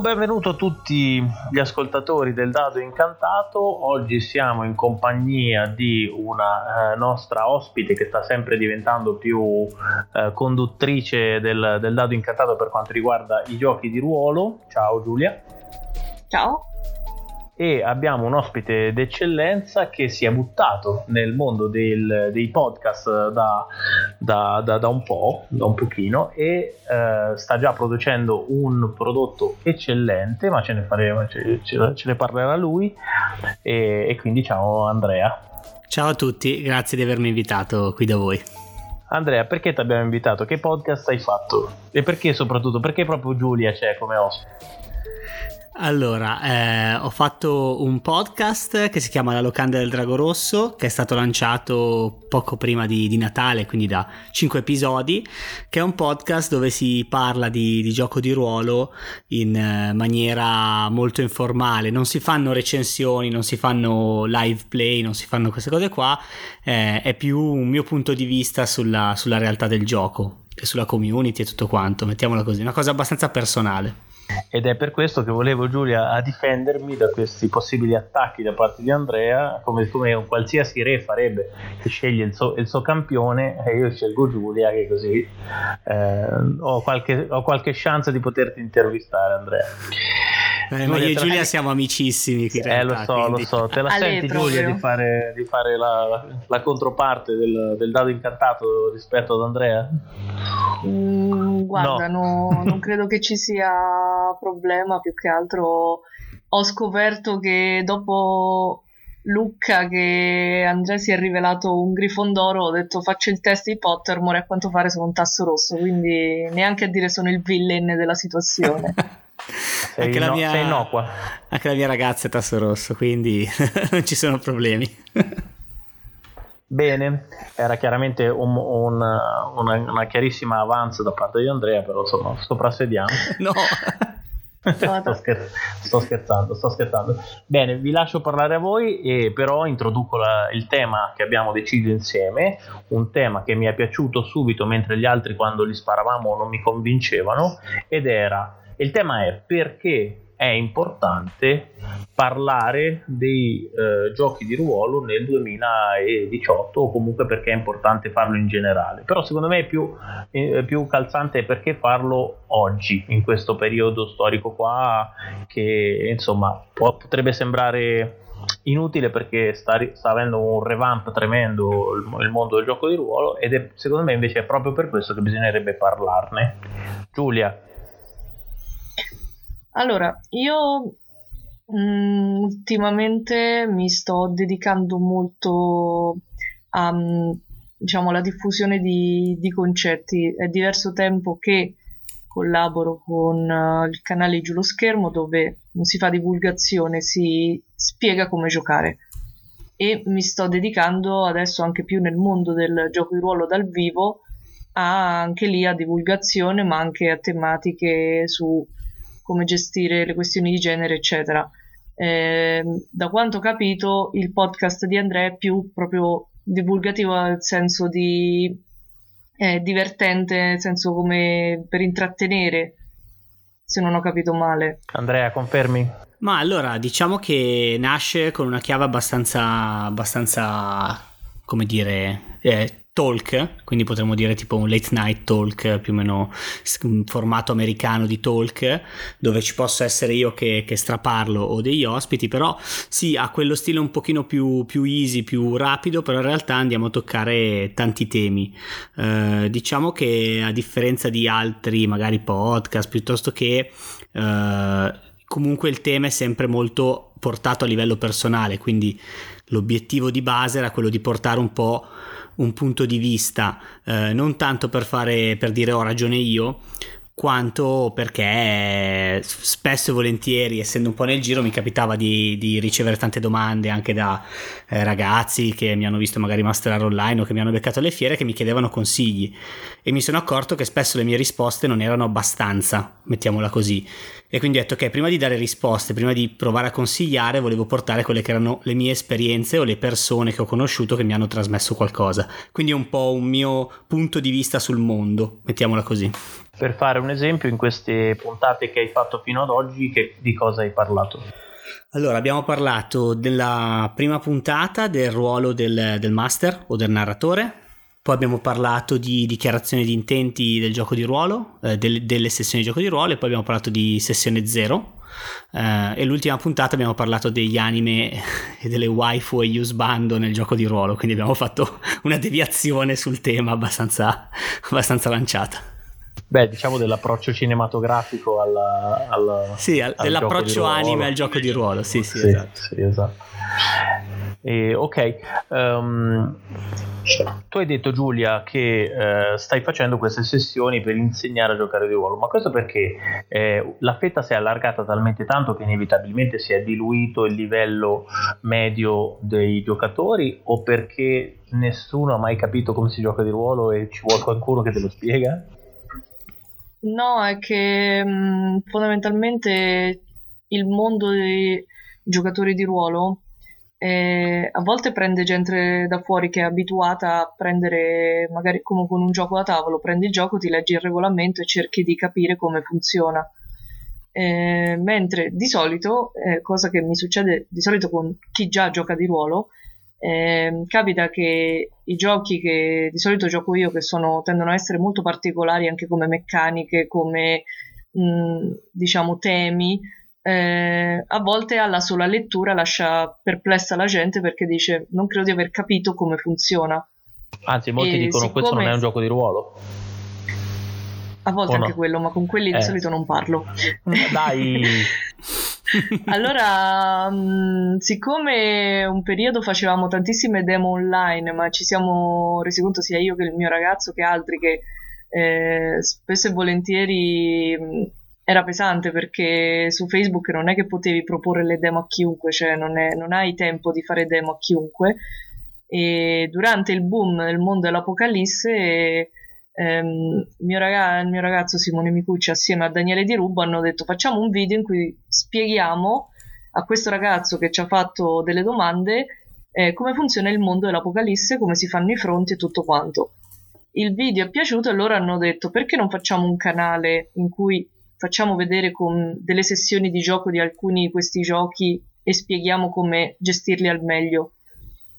Un benvenuto a tutti gli ascoltatori del Dado Incantato. Oggi siamo in compagnia di una eh, nostra ospite che sta sempre diventando più eh, conduttrice del, del Dado Incantato per quanto riguarda i giochi di ruolo. Ciao Giulia. Ciao e abbiamo un ospite d'eccellenza che si è buttato nel mondo del, dei podcast da, da, da, da, un po', da un pochino e eh, sta già producendo un prodotto eccellente, ma ce ne, faremo, ce, ce, ce ne parlerà lui e, e quindi ciao Andrea. Ciao a tutti, grazie di avermi invitato qui da voi. Andrea, perché ti abbiamo invitato? Che podcast hai fatto? E perché soprattutto? Perché proprio Giulia c'è come ospite? Allora, eh, ho fatto un podcast che si chiama La locanda del drago rosso, che è stato lanciato poco prima di, di Natale, quindi da 5 episodi, che è un podcast dove si parla di, di gioco di ruolo in eh, maniera molto informale, non si fanno recensioni, non si fanno live play, non si fanno queste cose qua, eh, è più un mio punto di vista sulla, sulla realtà del gioco e sulla community e tutto quanto, mettiamola così, una cosa abbastanza personale ed è per questo che volevo Giulia a difendermi da questi possibili attacchi da parte di Andrea come, come un qualsiasi re farebbe che sceglie il suo, il suo, campione e io scelgo Giulia che così eh, ho, qualche, ho qualche chance di poterti intervistare Andrea eh, ma io e Giulia siamo amicissimi. Realtà, eh, lo so, quindi... lo so. Te la senti, Giulia, di fare, di fare la, la, controparte del, del, dado incantato rispetto ad Andrea? Mm, guarda, no. no, non credo che ci sia problema. Più che altro ho scoperto che dopo Lucca che Andrea si è rivelato un grifondoro ho detto faccio il test di Pottermore a quanto pare sono un tasso rosso quindi neanche a dire sono il villain della situazione sei, anche, la mia, innocua. anche la mia ragazza è tasso rosso, quindi non ci sono problemi. Bene, era chiaramente un, un, una, una, chiarissima avanza da parte di Andrea, però insomma, soprassediamo. No. sto, scherz- sto, scherzando, sto scherzando. Bene, vi lascio parlare a voi, e però introduco la, il tema che abbiamo deciso insieme, un tema che mi è piaciuto subito mentre gli altri quando li sparavamo non mi convincevano, ed era il tema è perché è importante parlare dei eh, giochi di ruolo nel 2018 o comunque perché è importante farlo in generale. Però secondo me è più, eh, più calzante perché farlo oggi, in questo periodo storico qua, che insomma può, potrebbe sembrare inutile perché sta, sta, avendo un revamp tremendo il, il, mondo del gioco di ruolo ed è secondo me invece è proprio per questo che bisognerebbe parlarne. Giulia, allora, io mh, mm, ultimamente mi sto dedicando molto a, mm, diciamo, alla diffusione di, di concetti. È diverso tempo che collaboro con uh, il canale Giù lo Schermo dove non si fa divulgazione, si spiega come giocare. E mi sto dedicando adesso anche più nel mondo del gioco di ruolo dal vivo a, anche lì a divulgazione, ma anche a tematiche su come gestire le questioni di genere, eccetera. Eh, da quanto ho capito, il podcast di Andrea è più proprio divulgativo nel senso di eh, divertente, nel senso come per intrattenere, se non ho capito male. Andrea, confermi? Ma allora, diciamo che nasce con una chiave abbastanza, abbastanza come dire, eh, talk, quindi potremmo dire tipo un late night talk, più o meno un formato americano di talk, dove ci posso essere io che, che straparlo o degli ospiti, però sì, ha quello stile un pochino più, più, easy, più rapido, però in realtà andiamo a toccare tanti temi. Eh, diciamo che a differenza di altri magari podcast, piuttosto che... Eh, comunque il tema è sempre molto portato a livello personale, quindi l'obiettivo di base era quello di portare un po' un punto di vista, eh, non tanto per, fare, per dire ho ragione io, quanto perché spesso e volentieri, essendo un po' nel giro, mi capitava di, di ricevere tante domande anche da eh, ragazzi che mi hanno visto magari masterare online o che mi hanno beccato alle fiere che mi chiedevano consigli e mi sono accorto che spesso le mie risposte non erano abbastanza, mettiamola così. E quindi ho detto ok, prima di dare risposte, prima di provare a consigliare, volevo portare quelle che erano le mie esperienze o le persone che ho conosciuto che mi hanno trasmesso qualcosa. Quindi un po' un mio punto di vista sul mondo, mettiamola così. per fare un esempio in queste puntate che hai fatto fino ad oggi, che, di cosa hai parlato? Allora, abbiamo parlato della prima puntata del ruolo del, del master o del narratore, poi abbiamo parlato di dichiarazione di intenti del gioco di ruolo, eh, delle, delle, sessioni di gioco di ruolo, e poi abbiamo parlato di sessione zero. Eh, e l'ultima puntata abbiamo parlato degli anime e delle waifu e bando nel gioco di ruolo, quindi abbiamo fatto una deviazione sul tema abbastanza, abbastanza lanciata. Beh, diciamo dell'approccio cinematografico alla, alla, sì, al, al dell'approccio anime al gioco di ruolo, sì, sì, sì esatto. Sì, esatto. E, ok, um, tu hai detto Giulia che uh, stai facendo queste sessioni per insegnare a giocare di ruolo, ma questo perché eh, la fetta si è allargata talmente tanto che inevitabilmente si è diluito il livello medio dei giocatori o perché nessuno ha mai capito come si gioca di ruolo e ci vuole qualcuno che te lo spiega? No, è che mh, mm, fondamentalmente il mondo dei giocatori di ruolo eh, a volte prende gente da fuori che è abituata a prendere, magari come con un gioco da tavolo, prendi il gioco, ti leggi il regolamento e cerchi di capire come funziona. Eh, mentre di solito, eh, cosa che mi succede di solito con chi già gioca di ruolo, eh, capita che i giochi che di solito gioco io, che sono, tendono a essere molto particolari anche come meccaniche, come mh, diciamo temi, eh, a volte alla sola lettura lascia perplessa la gente perché dice non credo di aver capito come funziona. Anzi, molti e dicono siccome... questo non è un gioco di ruolo. A volte o anche no? quello, ma con quelli eh. di solito non parlo. Dai. allora, mh, mm, siccome un periodo facevamo tantissime demo online, ma ci siamo resi conto sia io che il mio ragazzo che altri che eh, spesso e volentieri mh, mm, era pesante perché su Facebook non è che potevi proporre le demo a chiunque, cioè non, è, non hai tempo di fare demo a chiunque. E durante il boom del mondo dell'Apocalisse, ehm, mio ragazzo, il mio ragazzo Simone Micucci assieme a Daniele Di Rubo hanno detto facciamo un video in cui spieghiamo a questo ragazzo che ci ha fatto delle domande eh, come funziona il mondo dell'Apocalisse, come si fanno i fronti e tutto quanto. Il video è piaciuto e loro hanno detto perché non facciamo un canale in cui facciamo vedere con delle sessioni di gioco di alcuni di questi giochi e spieghiamo come gestirli al meglio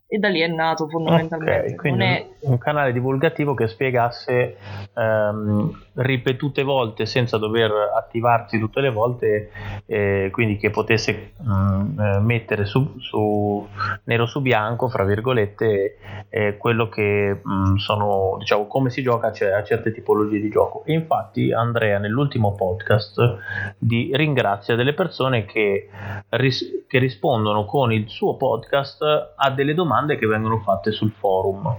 e da lì è nato fondamentalmente. Okay, quindi è... un canale divulgativo che spiegasse ehm, ripetute volte senza dover attivarsi tutte le volte, eh, quindi che potesse mh, mm, eh, mettere su, su, nero su bianco, fra virgolette, eh, quello che mh, mm, sono, diciamo, come si gioca a, certe tipologie di gioco. E infatti Andrea nell'ultimo podcast di, ringrazia delle persone che, ris- che rispondono con il suo podcast a delle domande che vengono fatte sul forum.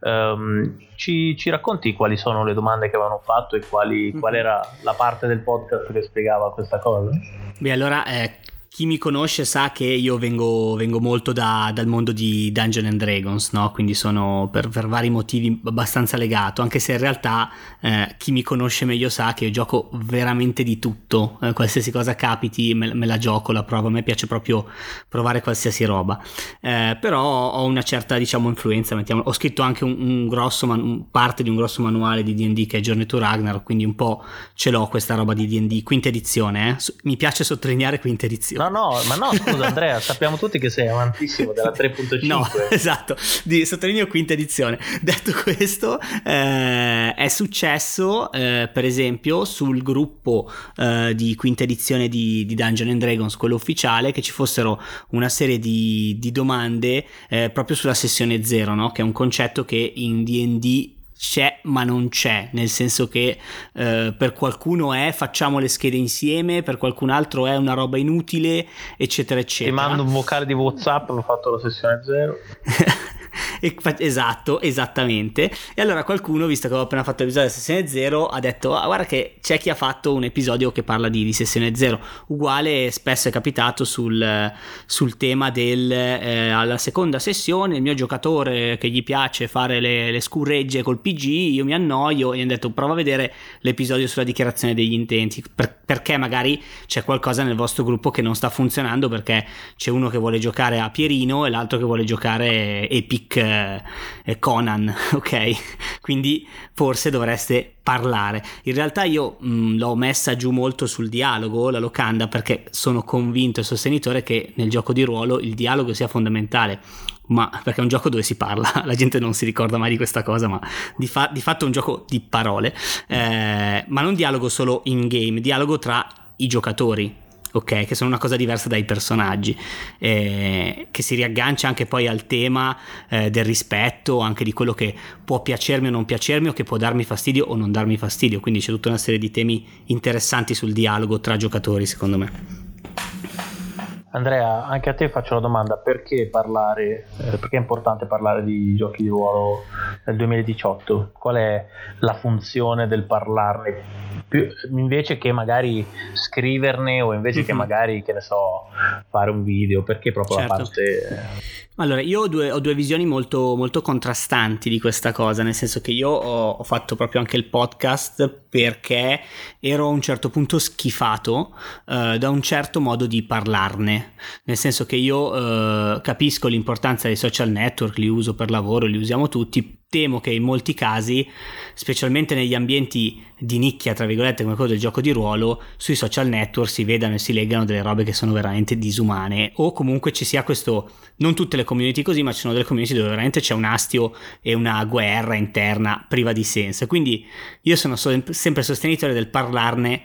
Um, ci, ci, racconti quali sono le domande che avevano fatto e quali, qual era la parte del podcast che spiegava questa cosa? Beh, allora eh, chi mi conosce sa che io vengo, vengo molto da, dal mondo di Dungeons and Dragons, no? quindi sono per, per, vari motivi abbastanza legato, anche se in realtà eh, chi mi conosce meglio sa che io gioco veramente di tutto, eh, qualsiasi cosa capiti me, me, la gioco, la provo, a me piace proprio provare qualsiasi roba, eh, però ho una certa diciamo influenza, mettiamo, ho scritto anche un, un grosso, man, parte di un grosso manuale di D&D che è Journey to Ragnar, quindi un po' ce l'ho questa roba di D&D, quinta edizione, eh. mi piace sottolineare quinta edizione. No, no, ma no, scusa Andrea, sappiamo tutti che sei amantissimo della 3.5. No, esatto, di, sottolineo quinta edizione. Detto questo, eh, è successo eh, per esempio sul gruppo eh, di quinta edizione di, di Dungeon and Dragons, quello ufficiale, che ci fossero una serie di, di domande eh, proprio sulla sessione zero, no? che è un concetto che in DD c'è ma non c'è, nel senso che eh, per qualcuno è facciamo le schede insieme, per qualcun altro è una roba inutile, eccetera, eccetera. Ti mando un vocale di WhatsApp, ho fatto la sessione zero. esatto, esattamente. E allora qualcuno, visto che ho appena fatto l'episodio di sessione 0, ha detto: ah, guarda che c'è chi ha fatto un episodio che parla di, di sessione 0. Uguale, spesso è capitato sul, sul tema del eh, alla seconda sessione, il mio giocatore che gli piace fare le, le scurregge col PG, io mi annoio e gli hanno detto: prova a vedere l'episodio sulla dichiarazione degli intenti. Per, perché magari c'è qualcosa nel vostro gruppo che non sta funzionando perché c'è uno che vuole giocare a Pierino e l'altro che vuole giocare Epic eh, Conan, ok? Quindi forse dovreste parlare. In realtà io mh, mm, l'ho messa giù molto sul dialogo, la locanda, perché sono convinto e sostenitore che nel gioco di ruolo il dialogo sia fondamentale ma perché è un gioco dove si parla, la gente non si ricorda mai di questa cosa, ma di, fa- di fatto è un gioco di parole, eh, ma non dialogo solo in game, dialogo tra i giocatori. Ok, che sono una cosa diversa dai personaggi, eh, che si riaggancia anche poi al tema eh, del rispetto, anche di quello che può piacermi o non piacermi, o che può darmi fastidio o non darmi fastidio. Quindi c'è tutta una serie di temi interessanti sul dialogo tra giocatori, secondo me. Andrea, anche a te faccio la domanda, perché parlare, eh, perché è importante parlare di giochi di ruolo nel 2018? Qual è la funzione del parlarne? Più, invece che magari scriverne o invece mm-hmm. che mhm. magari, che ne so, fare un video, perché proprio certo. la parte... Allora, io ho due, ho due visioni molto, molto, contrastanti di questa cosa, nel senso che io ho, ho, fatto proprio anche il podcast perché ero a un certo punto schifato uh, da un certo modo di parlarne, nel senso che io uh, capisco l'importanza dei social network, li uso per lavoro, li usiamo tutti, temo che in molti casi, specialmente negli ambienti di nicchia, tra virgolette, come quello del gioco di ruolo, sui social network si vedano e si leggano delle robe che sono veramente disumane o comunque ci sia questo, non tutte le community così, ma ci sono delle community dove veramente c'è un astio e una guerra interna priva di senso. Quindi io sono sempre sostenitore del parlarne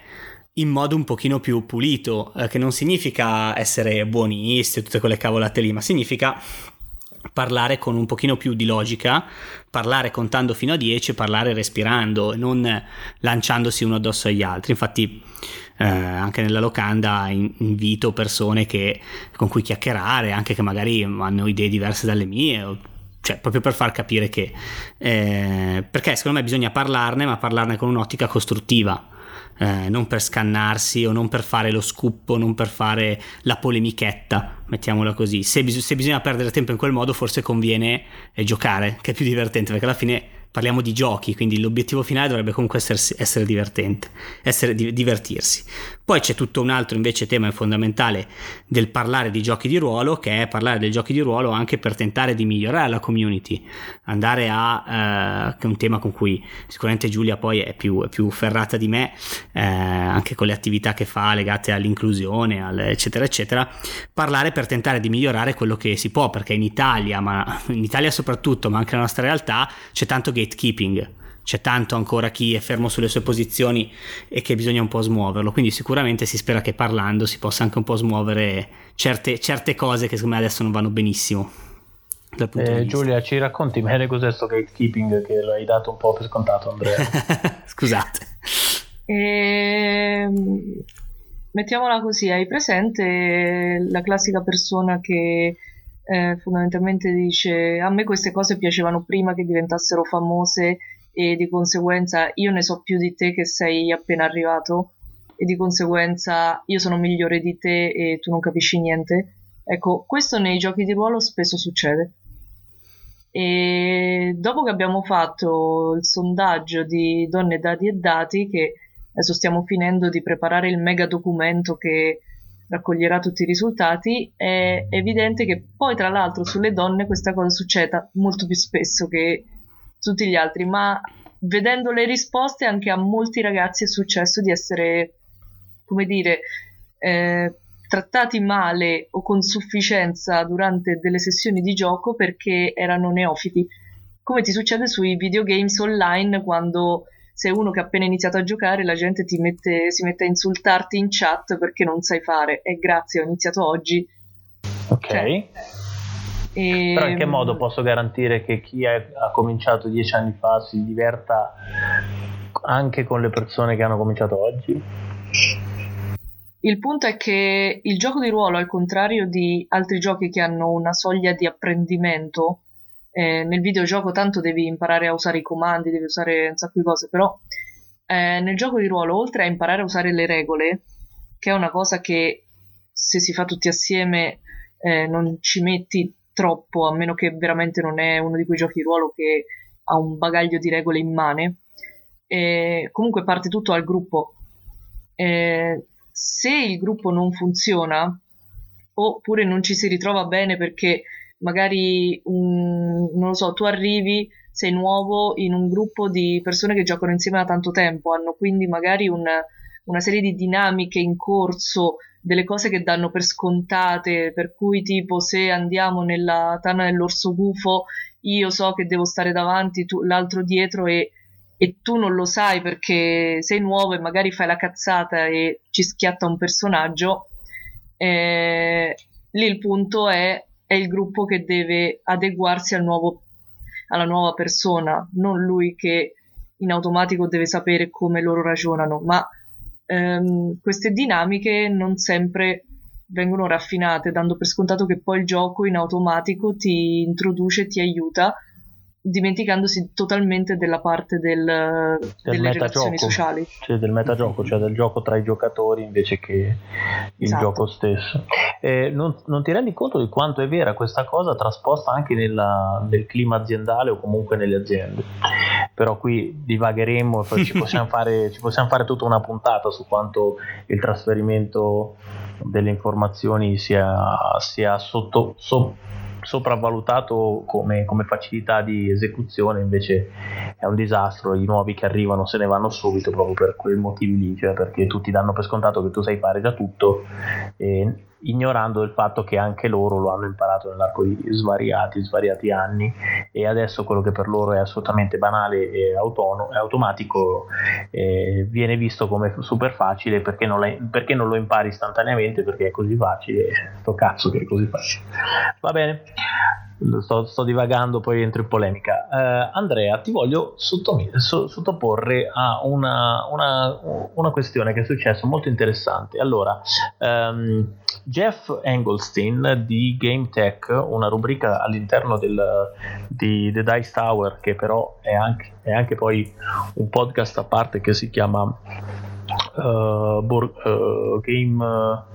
in modo un pochino più pulito, eh, che non significa essere buonisti o tutte quelle cavolate lì, ma significa parlare con un pochino più di logica, parlare contando fino a 10, parlare respirando e non lanciandosi uno addosso agli altri. Infatti eh, anche nella locanda invito persone che, con cui chiacchierare, anche che magari hanno idee diverse dalle mie, cioè proprio per far capire che... Eh, perché secondo me bisogna parlarne, ma parlarne con un'ottica costruttiva eh, non per scannarsi o non per fare lo scoop non per fare la polemichetta, mettiamola così. Se, bis- se bisogna perdere tempo in quel modo, forse conviene eh, giocare, che è più divertente, perché alla fine parliamo di giochi, quindi l'obiettivo finale dovrebbe comunque essere, essere divertente, essere di, divertirsi. Poi c'è tutto un altro invece tema fondamentale del parlare di giochi di ruolo, che è parlare dei giochi di ruolo anche per tentare di migliorare la community, andare a, eh, che è un tema con cui sicuramente Giulia poi è più, è più ferrata di me, eh, anche con le attività che fa legate all'inclusione, al, eccetera, eccetera, parlare per tentare di migliorare quello che si può, perché in Italia, ma in Italia soprattutto, ma anche nella nostra realtà, c'è tanto gatekeeping c'è tanto ancora chi è fermo sulle sue posizioni e che bisogna un po' smuoverlo, quindi sicuramente si spera che parlando si possa anche un po' smuovere certe, certe cose che secondo me adesso non vanno benissimo. Eh, Giulia, ci racconti bene cos'è questo gatekeeping che l'hai dato un po' per scontato, Andrea? Scusate. E... Mettiamola così, hai presente la classica persona che eh, fondamentalmente dice a me queste cose piacevano prima che diventassero famose e di conseguenza io ne so più di te che sei appena arrivato e di conseguenza io sono migliore di te e tu non capisci niente. Ecco, questo nei giochi di ruolo spesso succede. E dopo che abbiamo fatto il sondaggio di donne, dati e dati, che adesso stiamo finendo di preparare il mega documento che raccoglierà tutti i risultati, è evidente che poi tra l'altro sulle donne questa cosa succeda molto più spesso che tutti gli altri, ma vedendo le risposte anche a molti ragazzi è successo di essere, come dire, eh, trattati male o con sufficienza durante delle sessioni di gioco perché erano neofiti. Come ti succede sui videogames online quando sei uno che ha appena iniziato a giocare la gente ti mette, si mette a insultarti in chat perché non sai fare e grazie ho iniziato oggi. Ok. Cioè, e... Però in che modo posso garantire che chi è, ha cominciato dieci anni fa si diverta anche con le persone che hanno cominciato oggi? Il punto è che il gioco di ruolo, al contrario di altri giochi che hanno una soglia di apprendimento, eh, nel videogioco tanto devi imparare a usare i comandi, devi usare un sacco di cose, però eh, nel gioco di ruolo, oltre a imparare a usare le regole, che è una cosa che se si fa tutti assieme eh, non ci metti troppo, a meno che veramente non è uno di quei giochi di ruolo che ha un bagaglio di regole immane. E comunque parte tutto al gruppo. E se il gruppo non funziona, oppure non ci si ritrova bene perché magari un, non lo so, tu arrivi, sei nuovo in un gruppo di persone che giocano insieme da tanto tempo, hanno quindi magari un, una serie di dinamiche in corso, delle cose che danno per scontate, per cui tipo se andiamo nella tana dell'orso gufo, io so che devo stare davanti, tu, l'altro dietro e e tu non lo sai perché sei nuovo e magari fai la cazzata e ci schiatta un personaggio, eh, lì il punto è, è, il gruppo che deve adeguarsi al nuovo, alla nuova persona, non lui che in automatico deve sapere come loro ragionano, ma ehm, queste dinamiche non sempre vengono raffinate, dando per scontato che poi il gioco in automatico ti introduce ti aiuta dimenticandosi totalmente della parte del, del delle relazioni sociali. Cioè del metagioco, cioè del gioco tra i giocatori invece che il esatto. gioco stesso. Eh, non, non, ti rendi conto di quanto è vera questa cosa trasposta anche nella, nel clima aziendale o comunque nelle aziende. Però qui divagheremo e ci possiamo, fare, ci possiamo fare tutta una puntata su quanto il trasferimento delle informazioni sia, sia sotto, so, sopravvalutato come, come, facilità di esecuzione, invece è un disastro. I nuovi che arrivano se ne vanno subito proprio per quei motivi lì, cioè perché tutti danno per scontato che tu sai fare già tutto. E ignorando il fatto che anche loro lo hanno imparato nell'arco di svariati, svariati anni. E adesso quello che per loro è assolutamente banale e, autonomo, automatico eh, viene visto come super facile perché non, perché non, lo impari istantaneamente perché è così facile. Sto cazzo che è così facile. Va bene sto, sto, divagando, poi entro in polemica. Uh, Andrea, ti voglio sottom- so- sottoporre a una, una, una, questione che è successa molto interessante. Allora, um, Jeff Engelstein di Game Tech, una rubrica all'interno del, di The Dice Tower, che però è anche, è anche poi un podcast a parte che si chiama uh, Bor- uh, Game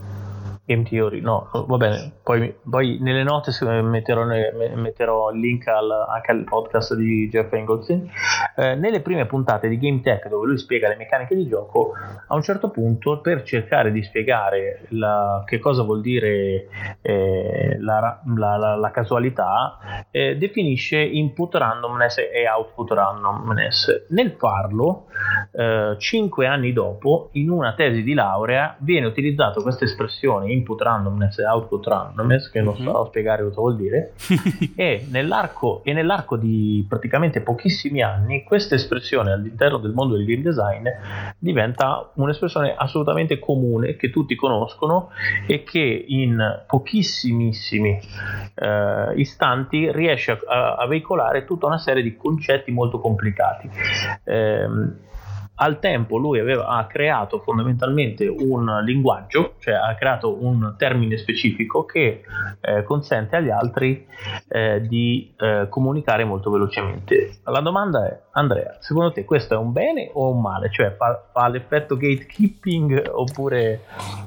Game Theory, no, va bene, poi, poi nelle note metterò, metterò il link al, anche al podcast di Jeff Engelstein. Eh, nelle prime puntate di Game Tech, dove lui spiega le meccaniche di gioco, a un certo punto, per cercare di spiegare la, che cosa vuol dire eh, la, la, la, casualità, eh, definisce input randomness e output randomness. Nel farlo, eh, cinque anni dopo, in una tesi di laurea, viene utilizzato questa espressione input randomness e output randomness, che non so mm-hmm. spiegare cosa vuol dire, e, nell'arco, e nell'arco di praticamente pochissimi anni questa espressione all'interno del mondo del game design diventa un'espressione assolutamente comune che tutti conoscono e che in pochissimissimi eh, istanti riesce a, a, veicolare tutta una serie di concetti molto complicati. Eh, al tempo lui aveva, ha creato fondamentalmente un linguaggio, cioè ha creato un termine specifico che eh, consente agli altri eh, di eh, comunicare molto velocemente. La domanda è, Andrea, secondo te questo è un bene o un male? Cioè fa, fa l'effetto gatekeeping oppure,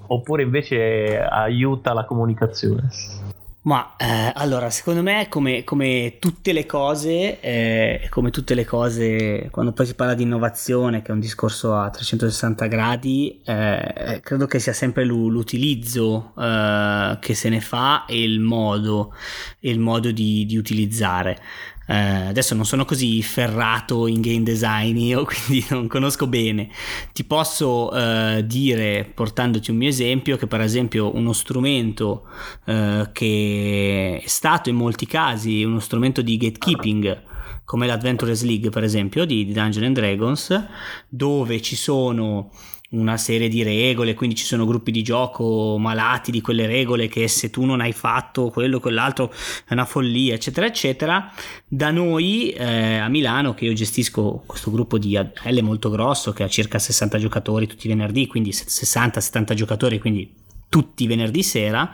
oppure invece aiuta la comunicazione? Ma eh, allora, secondo me, come, come tutte le cose, eh, come tutte le cose, quando poi si parla di innovazione, che è un discorso a 360 gradi, eh, credo che sia sempre l'utilizzo eh, che se ne fa e il modo, il modo di, di utilizzare. Eh, adesso non sono così ferrato in game design io, quindi non conosco bene. Ti posso eh, dire, portandoti un mio esempio, che per esempio uno strumento eh, che è stato in molti casi uno strumento di gatekeeping come l'Adventures League per esempio di, di Dungeons Dragons dove ci sono una serie di regole, quindi ci sono gruppi di gioco malati di quelle regole che se tu non hai fatto quello, quell'altro è una follia, eccetera, eccetera. Da noi eh, a Milano, che io gestisco questo gruppo di ADL molto grosso che ha circa 60 giocatori tutti i venerdì, quindi 60-70 giocatori, quindi tutti i venerdì sera,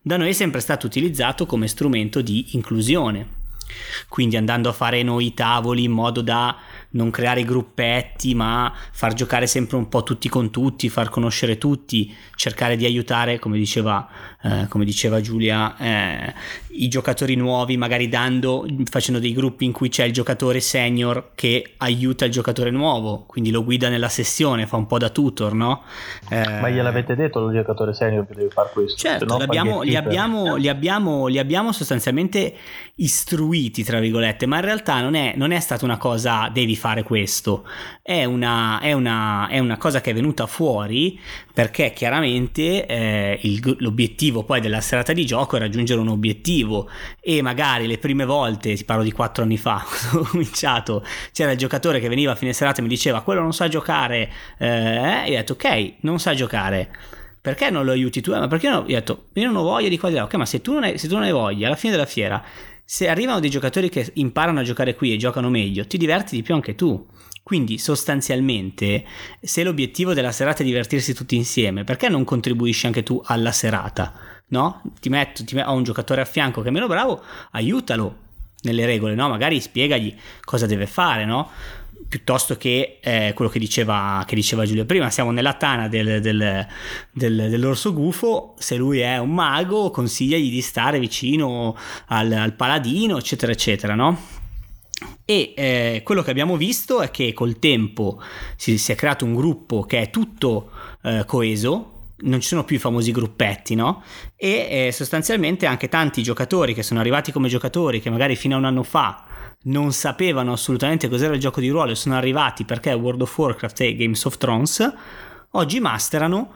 da noi è sempre stato utilizzato come strumento di inclusione. Quindi andando a fare noi tavoli in modo da non creare gruppetti, ma far giocare sempre un po' tutti con tutti, far conoscere tutti, cercare di aiutare, come diceva, eh, come diceva Giulia, eh, i giocatori nuovi, magari dando, facendo dei gruppi in cui c'è il giocatore senior che aiuta il giocatore nuovo, quindi lo guida nella sessione, fa un po' da tutor, no? Eh, ma gliel'avete detto al giocatore senior che deve fare questo? Certo, no, li, abbiamo, li, abbiamo, li, abbiamo, li abbiamo sostanzialmente istruiti tra virgolette, ma in realtà non è, non è stata una cosa devi fare questo, è una, è una, è una cosa che è venuta fuori perché chiaramente eh, il, l'obiettivo poi della serata di gioco è raggiungere un obiettivo e magari le prime volte, ti parlo di quattro anni fa, quando ho cominciato, c'era il giocatore che veniva a fine serata e mi diceva quello non sa giocare, eh, e io ho detto ok, non sa giocare perché non lo aiuti tu? Eh, ma perché no? Io ho detto, io non ho voglia di qua. Ok, ma se tu, non hai, se tu non hai voglia, alla fine della fiera, se arrivano dei giocatori che imparano a giocare qui e giocano meglio, ti diverti di più anche tu. Quindi sostanzialmente, se l'obiettivo della serata è divertirsi tutti insieme, perché non contribuisci anche tu alla serata? No? Ti metto, ti metto, ho un giocatore a fianco che è meno bravo, aiutalo nelle regole, no? Magari spiegagli cosa deve fare, no? piuttosto che eh, quello che diceva, che diceva Giulio prima, siamo nella tana del, del, del, dell'orso gufo, se lui è un mago consigliagli di stare vicino al, al paladino, eccetera, eccetera, no? E eh, quello che abbiamo visto è che col tempo si, si è creato un gruppo che è tutto eh, coeso, non ci sono più i famosi gruppetti, no? E eh, sostanzialmente anche tanti giocatori che sono arrivati come giocatori, che magari fino a un anno fa non sapevano assolutamente cos'era il gioco di ruolo e sono arrivati perché World of Warcraft e Games of Thrones, oggi masterano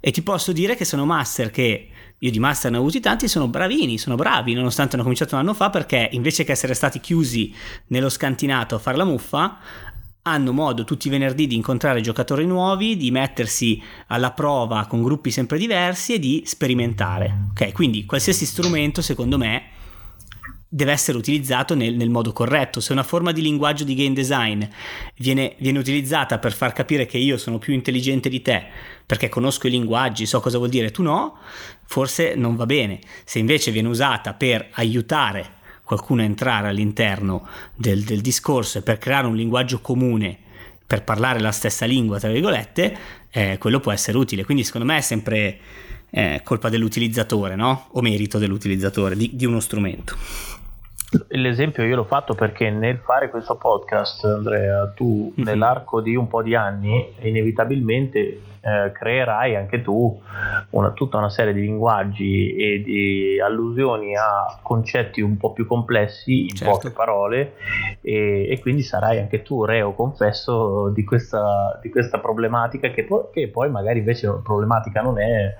e ti posso dire che sono master che io di master ne ho avuti tanti, sono bravini, sono bravi, nonostante hanno cominciato un anno fa perché invece che essere stati chiusi nello scantinato a fare la muffa, hanno modo tutti i venerdì di incontrare giocatori nuovi, di mettersi alla prova con gruppi sempre diversi e di sperimentare. Ok, quindi qualsiasi strumento, secondo me, deve essere utilizzato nel, nel, modo corretto. Se una forma di linguaggio di game design viene, viene, utilizzata per far capire che io sono più intelligente di te, perché conosco i linguaggi, so cosa vuol dire, tu no, forse non va bene. Se invece viene usata per aiutare qualcuno entrare all'interno del, del discorso e per creare un linguaggio comune, per parlare la stessa lingua, tra virgolette, eh, quello può essere utile. Quindi secondo me è sempre eh, colpa dell'utilizzatore, no? O merito dell'utilizzatore di, di uno strumento. L'esempio io l'ho fatto perché nel fare questo podcast, Andrea, tu mm-hmm. nell'arco di un po' di anni inevitabilmente eh, creerai anche tu una, tutta una serie di linguaggi e di allusioni a concetti un po' più complessi in certo. poche parole e, e, quindi sarai anche tu reo confesso di questa, di questa problematica che poi, che poi, magari invece problematica non è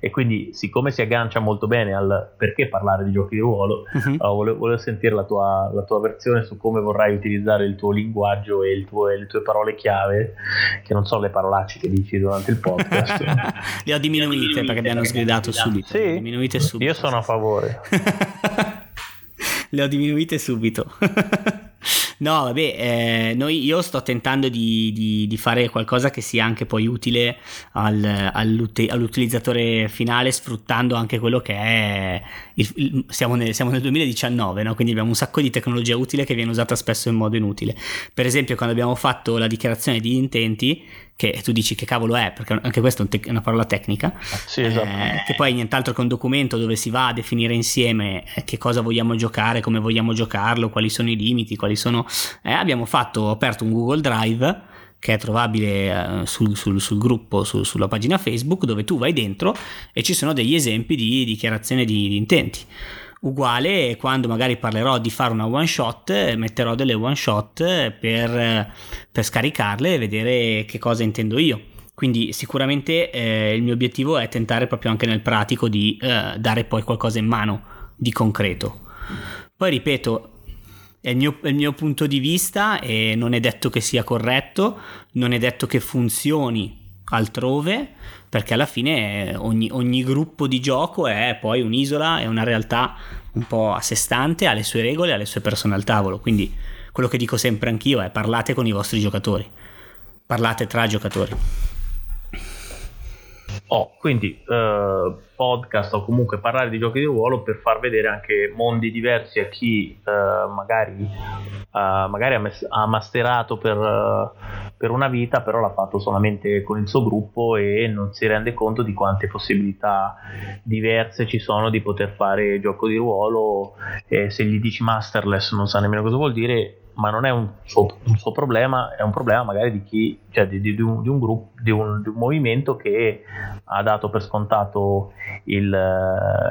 e quindi siccome si aggancia molto bene al perché parlare di giochi di ruolo uh-huh. uh, volevo, volevo, sentire la tua, la tua, versione su come vorrai utilizzare il tuo linguaggio e, tuo, e le tue parole chiave che non sono le parolacce che dici durante il podcast. Le ho diminuite perché abbiamo sgridato subito. Sì, diminuite subito. Io sono a favore. Le ho diminuite subito. No, vabbè, eh, noi, io sto tentando di, di, di, fare qualcosa che sia anche poi utile al, all'utilizzatore finale, sfruttando anche quello che è. Il, il, siamo, nel, siamo, nel, 2019, no? quindi abbiamo un sacco di tecnologia utile che viene usata spesso in modo inutile. Per esempio, quando abbiamo fatto la dichiarazione di intenti, che tu dici che cavolo è, perché anche questa è una parola tecnica, sì, esatto. eh, che poi è nient'altro che un documento dove si va a definire insieme eh, che cosa vogliamo giocare, come vogliamo giocarlo, quali sono i limiti, quali sono... Eh, abbiamo fatto, aperto un Google Drive che è trovabile eh, sul, sul, sul, gruppo, su, sulla pagina Facebook, dove tu vai dentro e ci sono degli esempi di dichiarazione di, di intenti. Uguale quando magari parlerò di fare una one shot metterò delle one shot per, per scaricarle e vedere che cosa intendo io. Quindi sicuramente eh, il mio obiettivo è tentare proprio anche nel pratico di eh, dare poi qualcosa in mano di concreto. Poi ripeto è il, mio, è il mio punto di vista e non è detto che sia corretto non è detto che funzioni altrove perché alla fine ogni, ogni, gruppo di gioco è poi un'isola, è una realtà un po' a sé stante, ha le sue regole, ha le sue persone al tavolo, quindi quello che dico sempre anch'io è parlate con i vostri giocatori, parlate tra giocatori. Oh, quindi eh, podcast o comunque parlare di giochi di ruolo per far vedere anche mondi diversi a chi eh, magari, eh, magari ha, masterato per, eh, per, una vita, però l'ha fatto solamente con il suo gruppo e non si rende conto di quante possibilità diverse ci sono di poter fare gioco di ruolo. Se gli dici masterless non sa nemmeno cosa vuol dire ma non è un suo, un suo, problema, è un problema magari di chi, cioè di, di, di, un, di un, gruppo, di un, un, movimento che ha dato per scontato il,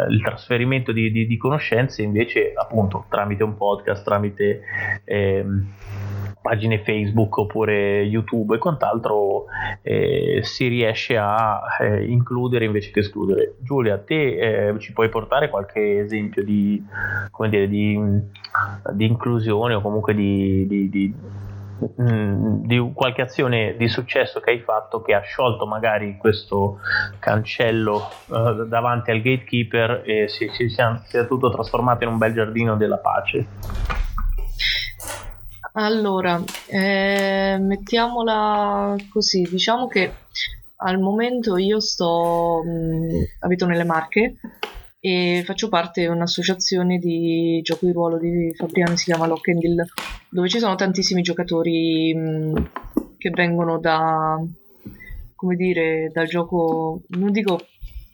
il trasferimento di, conoscenze, invece appunto tramite un podcast, tramite eh, pagine Facebook oppure YouTube e quant'altro eh, si riesce a eh, includere invece che escludere. Giulia, te eh, ci puoi portare qualche esempio di, dire, di, di inclusione o comunque di, mm, di qualche azione di successo che hai fatto che ha sciolto magari questo cancello uh, davanti al gatekeeper e si, si, si, è tutto trasformato in un bel giardino della pace. Allora, eh, mettiamola così, diciamo che al momento io sto, mh, abito nelle Marche e faccio parte di un'associazione di gioco di ruolo di Fabriano, si chiama Lockendil, dove ci sono tantissimi giocatori mh, che vengono da, come dire, dal gioco, non dico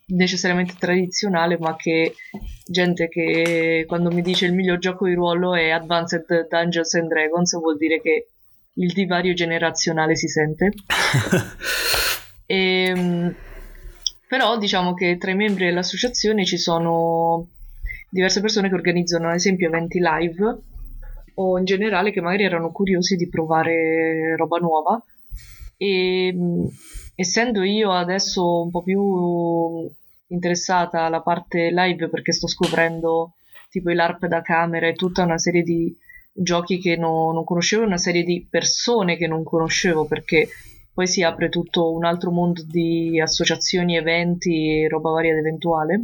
necessariamente tradizionale, ma che gente che quando mi dice il miglior gioco di ruolo è Advanced Dungeons and Dragons vuol dire che il divario generazionale si sente. e, ehm, però diciamo che tra i membri dell'associazione ci sono diverse persone che organizzano ad esempio eventi live o in generale che magari erano curiosi di provare roba nuova e essendo io adesso un po' più interessata alla parte live perché sto scoprendo tipo i LARP da camera e tutta una serie di giochi che no, non conoscevo, una serie di persone che non conoscevo perché poi si apre tutto un altro mondo di associazioni, eventi e roba varia ed eventuale.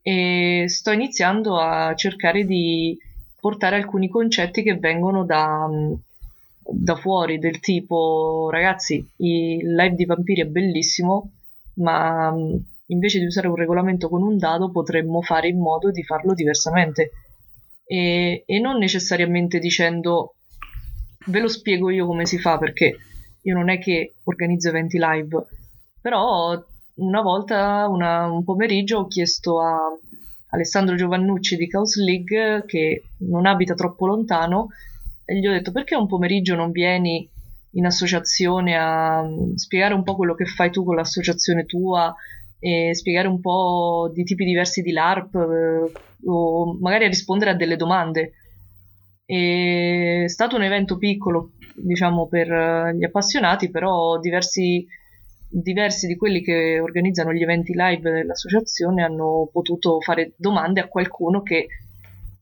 E sto iniziando a cercare di portare alcuni concetti che vengono da, da fuori, del tipo ragazzi, il live di vampiri è bellissimo, ma invece di usare un regolamento con un dado potremmo fare in modo di farlo diversamente. E, e non necessariamente dicendo ve lo spiego io come si fa perché io non è che organizzo eventi live però una volta una, un pomeriggio ho chiesto a Alessandro Giovannucci di Chaos League che non abita troppo lontano e gli ho detto perché un pomeriggio non vieni in associazione a spiegare un po' quello che fai tu con l'associazione tua e spiegare un po' di tipi diversi di LARP eh, o magari a rispondere a delle domande. È stato un evento piccolo, diciamo, per eh, gli appassionati, però diversi, diversi di quelli che organizzano gli eventi live dell'associazione hanno potuto fare domande a qualcuno che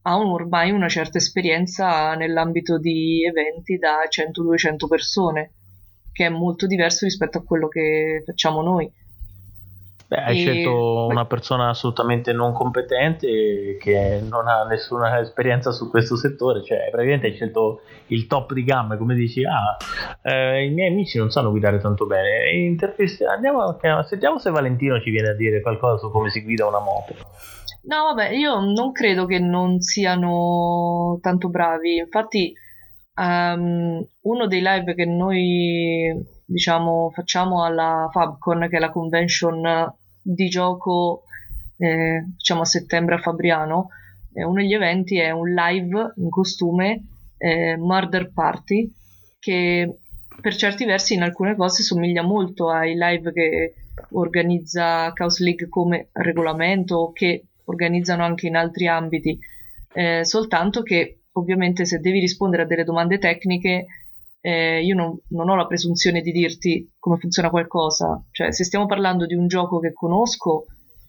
ha ormai una certa esperienza nell'ambito di eventi da 100-200 persone, che è molto diverso rispetto a quello che facciamo noi. Beh, hai e... scelto una persona assolutamente non competente che non ha nessuna esperienza su questo settore, cioè praticamente hai scelto il top di gamma, come dici, ah, eh, i miei amici non sanno guidare tanto bene, andiamo, sentiamo se Valentino ci viene a dire qualcosa su come si guida una moto. No, vabbè, io non credo che non siano tanto bravi, infatti um, uno dei live che noi diciamo facciamo alla Fabcon, che è la convention di gioco eh, diciamo a settembre a Fabriano eh, uno degli eventi è un live in costume eh, Murder Party che per certi versi in alcune cose somiglia molto ai live che organizza Chaos League come regolamento o che organizzano anche in altri ambiti. Eh, soltanto che ovviamente se devi rispondere a delle domande tecniche eh, io non, non, ho la presunzione di dirti come funziona qualcosa, cioè se stiamo parlando di un gioco che conosco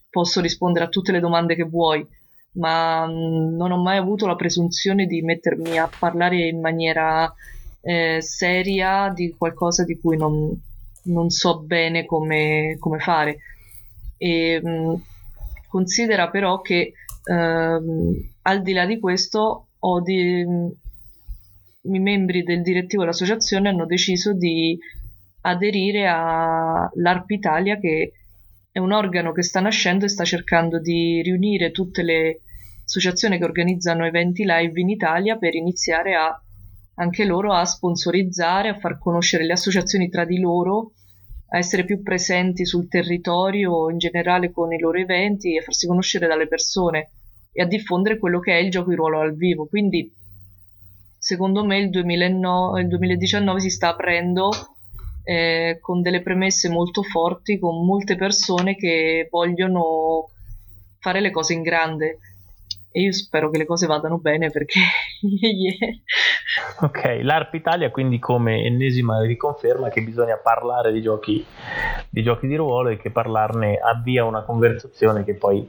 posso rispondere a tutte le domande che vuoi, ma mm, non ho mai avuto la presunzione di mettermi a parlare in maniera eh, seria di qualcosa di cui non, non so bene come, come fare. E, mh, mm, considera però che ehm, al di là di questo ho di, i membri del direttivo dell'associazione hanno deciso di aderire all'ARP Italia che è un organo che sta nascendo e sta cercando di riunire tutte le associazioni che organizzano eventi live in Italia per iniziare a anche loro a sponsorizzare, a far conoscere le associazioni tra di loro, a essere più presenti sul territorio in generale con i loro eventi e farsi conoscere dalle persone e a diffondere quello che è il gioco di ruolo al vivo. Quindi secondo me il, 2009, il 2019 si sta aprendo eh, con delle premesse molto forti, con molte persone che vogliono fare le cose in grande e io spero che le cose vadano bene perché yeah. ok l'ARP Italia quindi come ennesima riconferma che bisogna parlare di giochi di giochi di ruolo e che parlarne avvia una conversazione che poi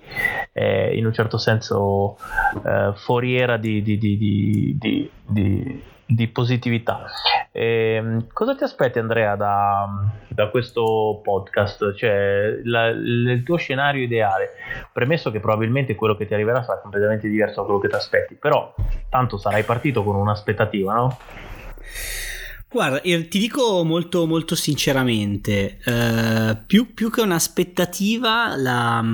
è in un certo senso eh, foriera di, di, di, di positività. Eh, cosa ti aspetti Andrea da, da questo podcast? Cioè la, il tuo scenario ideale, premesso che probabilmente quello che ti arriverà sarà completamente diverso da quello che ti aspetti, però tanto sarai partito con un'aspettativa, no? Guarda, ti dico molto, molto sinceramente, eh, più, più, che un'aspettativa, la,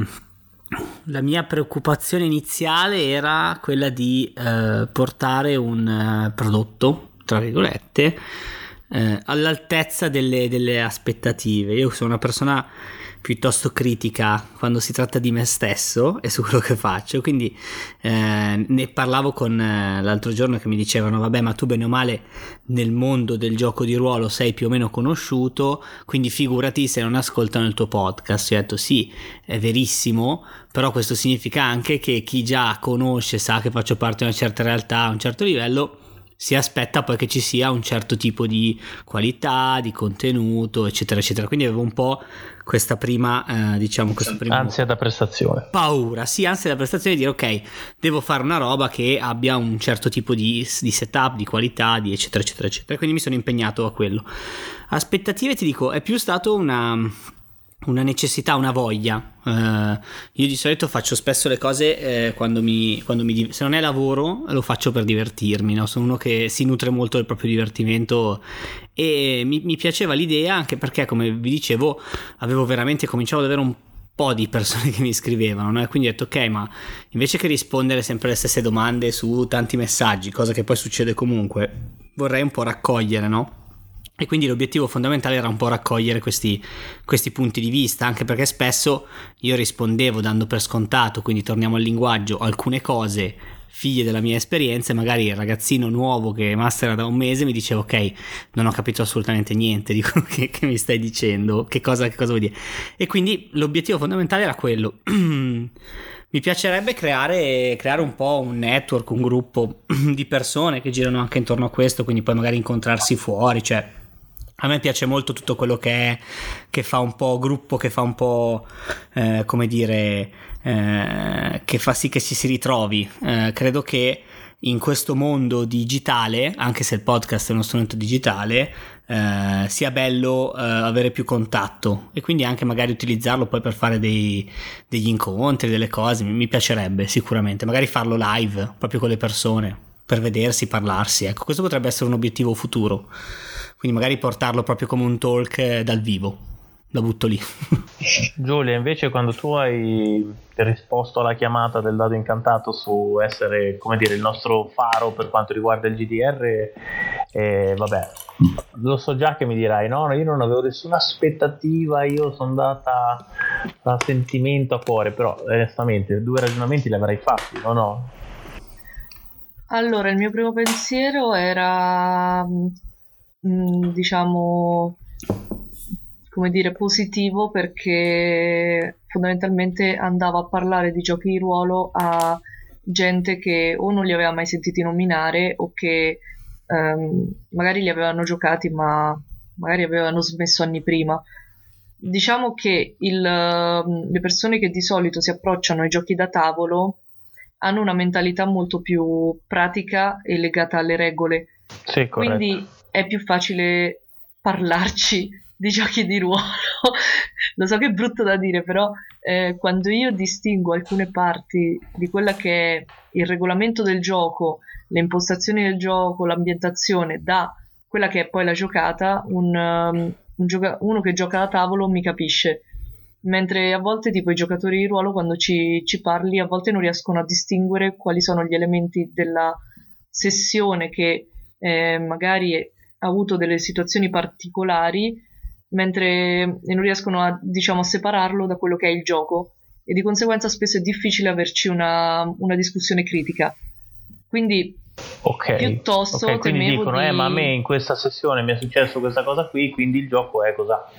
la, mia preoccupazione iniziale era quella di eh, portare un eh, prodotto, tra virgolette, eh, all'altezza delle, delle aspettative. Io sono una persona piuttosto critica quando si tratta di me stesso e su quello che faccio. Quindi eh, ne parlavo con eh, l'altro giorno che mi dicevano: Vabbè, ma tu bene o male nel mondo del gioco di ruolo sei più o meno conosciuto, quindi figurati se non ascoltano il tuo podcast. Io ho detto: Sì, è verissimo, però questo significa anche che chi già conosce, sa che faccio parte di una certa realtà, a un certo livello si aspetta poi che ci sia un certo tipo di qualità, di contenuto, eccetera, eccetera. Quindi avevo un po' questa prima, eh, diciamo, questo primo... Ansia da prestazione. Paura, sì, ansia da prestazione di dire, ok, devo fare una roba che abbia un certo tipo di, di setup, di qualità, di eccetera, eccetera, eccetera. Quindi mi sono impegnato a quello. Aspettative, ti dico, è più stato una una necessità, una voglia. Uh, io di solito faccio spesso le cose eh, quando, mi, quando mi, se non è lavoro lo faccio per divertirmi, no? sono uno che si nutre molto del proprio divertimento e mi, mi, piaceva l'idea anche perché come vi dicevo avevo veramente cominciato ad avere un po' di persone che mi scrivevano no? e quindi ho detto ok ma invece che rispondere sempre le stesse domande su tanti messaggi, cosa che poi succede comunque, vorrei un po' raccogliere no? E quindi l'obiettivo fondamentale era un po' raccogliere questi, questi, punti di vista, anche perché spesso io rispondevo dando per scontato, quindi torniamo al linguaggio, alcune cose figlie della mia esperienza magari il ragazzino nuovo che mastera da un mese mi diceva ok, non ho capito assolutamente niente di quello che, che mi stai dicendo, che cosa, che cosa vuoi dire. E quindi l'obiettivo fondamentale era quello. mi piacerebbe creare, creare, un po' un network, un gruppo di persone che girano anche intorno a questo, quindi poi magari incontrarsi fuori, cioè a me piace molto tutto quello che è, che fa un po' gruppo, che fa un po', eh, come dire, eh, che fa sì che ci si ritrovi. Eh, credo che in questo mondo digitale, anche se il podcast è uno strumento digitale, eh, sia bello eh, avere più contatto e quindi anche magari utilizzarlo poi per fare dei, degli incontri, delle cose. Mi, mi piacerebbe sicuramente, magari farlo live proprio con le persone per vedersi, parlarsi. Ecco, questo potrebbe essere un obiettivo futuro quindi magari portarlo proprio come un talk eh, dal vivo. La butto lì. Giulia, invece quando tu hai risposto alla chiamata del dado incantato su essere, come dire, il nostro faro per quanto riguarda il GDR, eh, vabbè, lo so già che mi dirai, no, io non avevo nessuna aspettativa, io sono andata a sentimento a cuore, però onestamente due ragionamenti li avrei fatti, o no? Allora, il mio primo pensiero era Mm, diciamo, come dire, positivo perché fondamentalmente andava a parlare di giochi di ruolo a gente che o non li aveva mai sentiti nominare o che um, magari li avevano giocati ma magari avevano smesso anni prima. Diciamo che il, le persone che di solito si approcciano ai giochi da tavolo hanno una mentalità molto più pratica e legata alle regole. Sì, Quindi è più facile parlarci di giochi di ruolo. Lo so che è brutto da dire, però eh, quando io distingo alcune parti di quella che è il regolamento del gioco, le impostazioni del gioco, l'ambientazione, da quella che è poi la giocata, un, um, un gioca- uno che gioca da tavolo mi capisce. Mentre a volte, tipo, i giocatori di ruolo, quando ci, ci parli, a volte non riescono a distinguere quali sono gli elementi della sessione che eh, magari ha avuto delle situazioni particolari, mentre non riescono a, diciamo, a separarlo da quello che è il gioco e di conseguenza spesso è difficile averci una, una discussione critica. Quindi Ok, piuttosto okay, quindi dicono, di... eh, ma a me in questa sessione mi è successo questa cosa qui, quindi il gioco è cos'ha.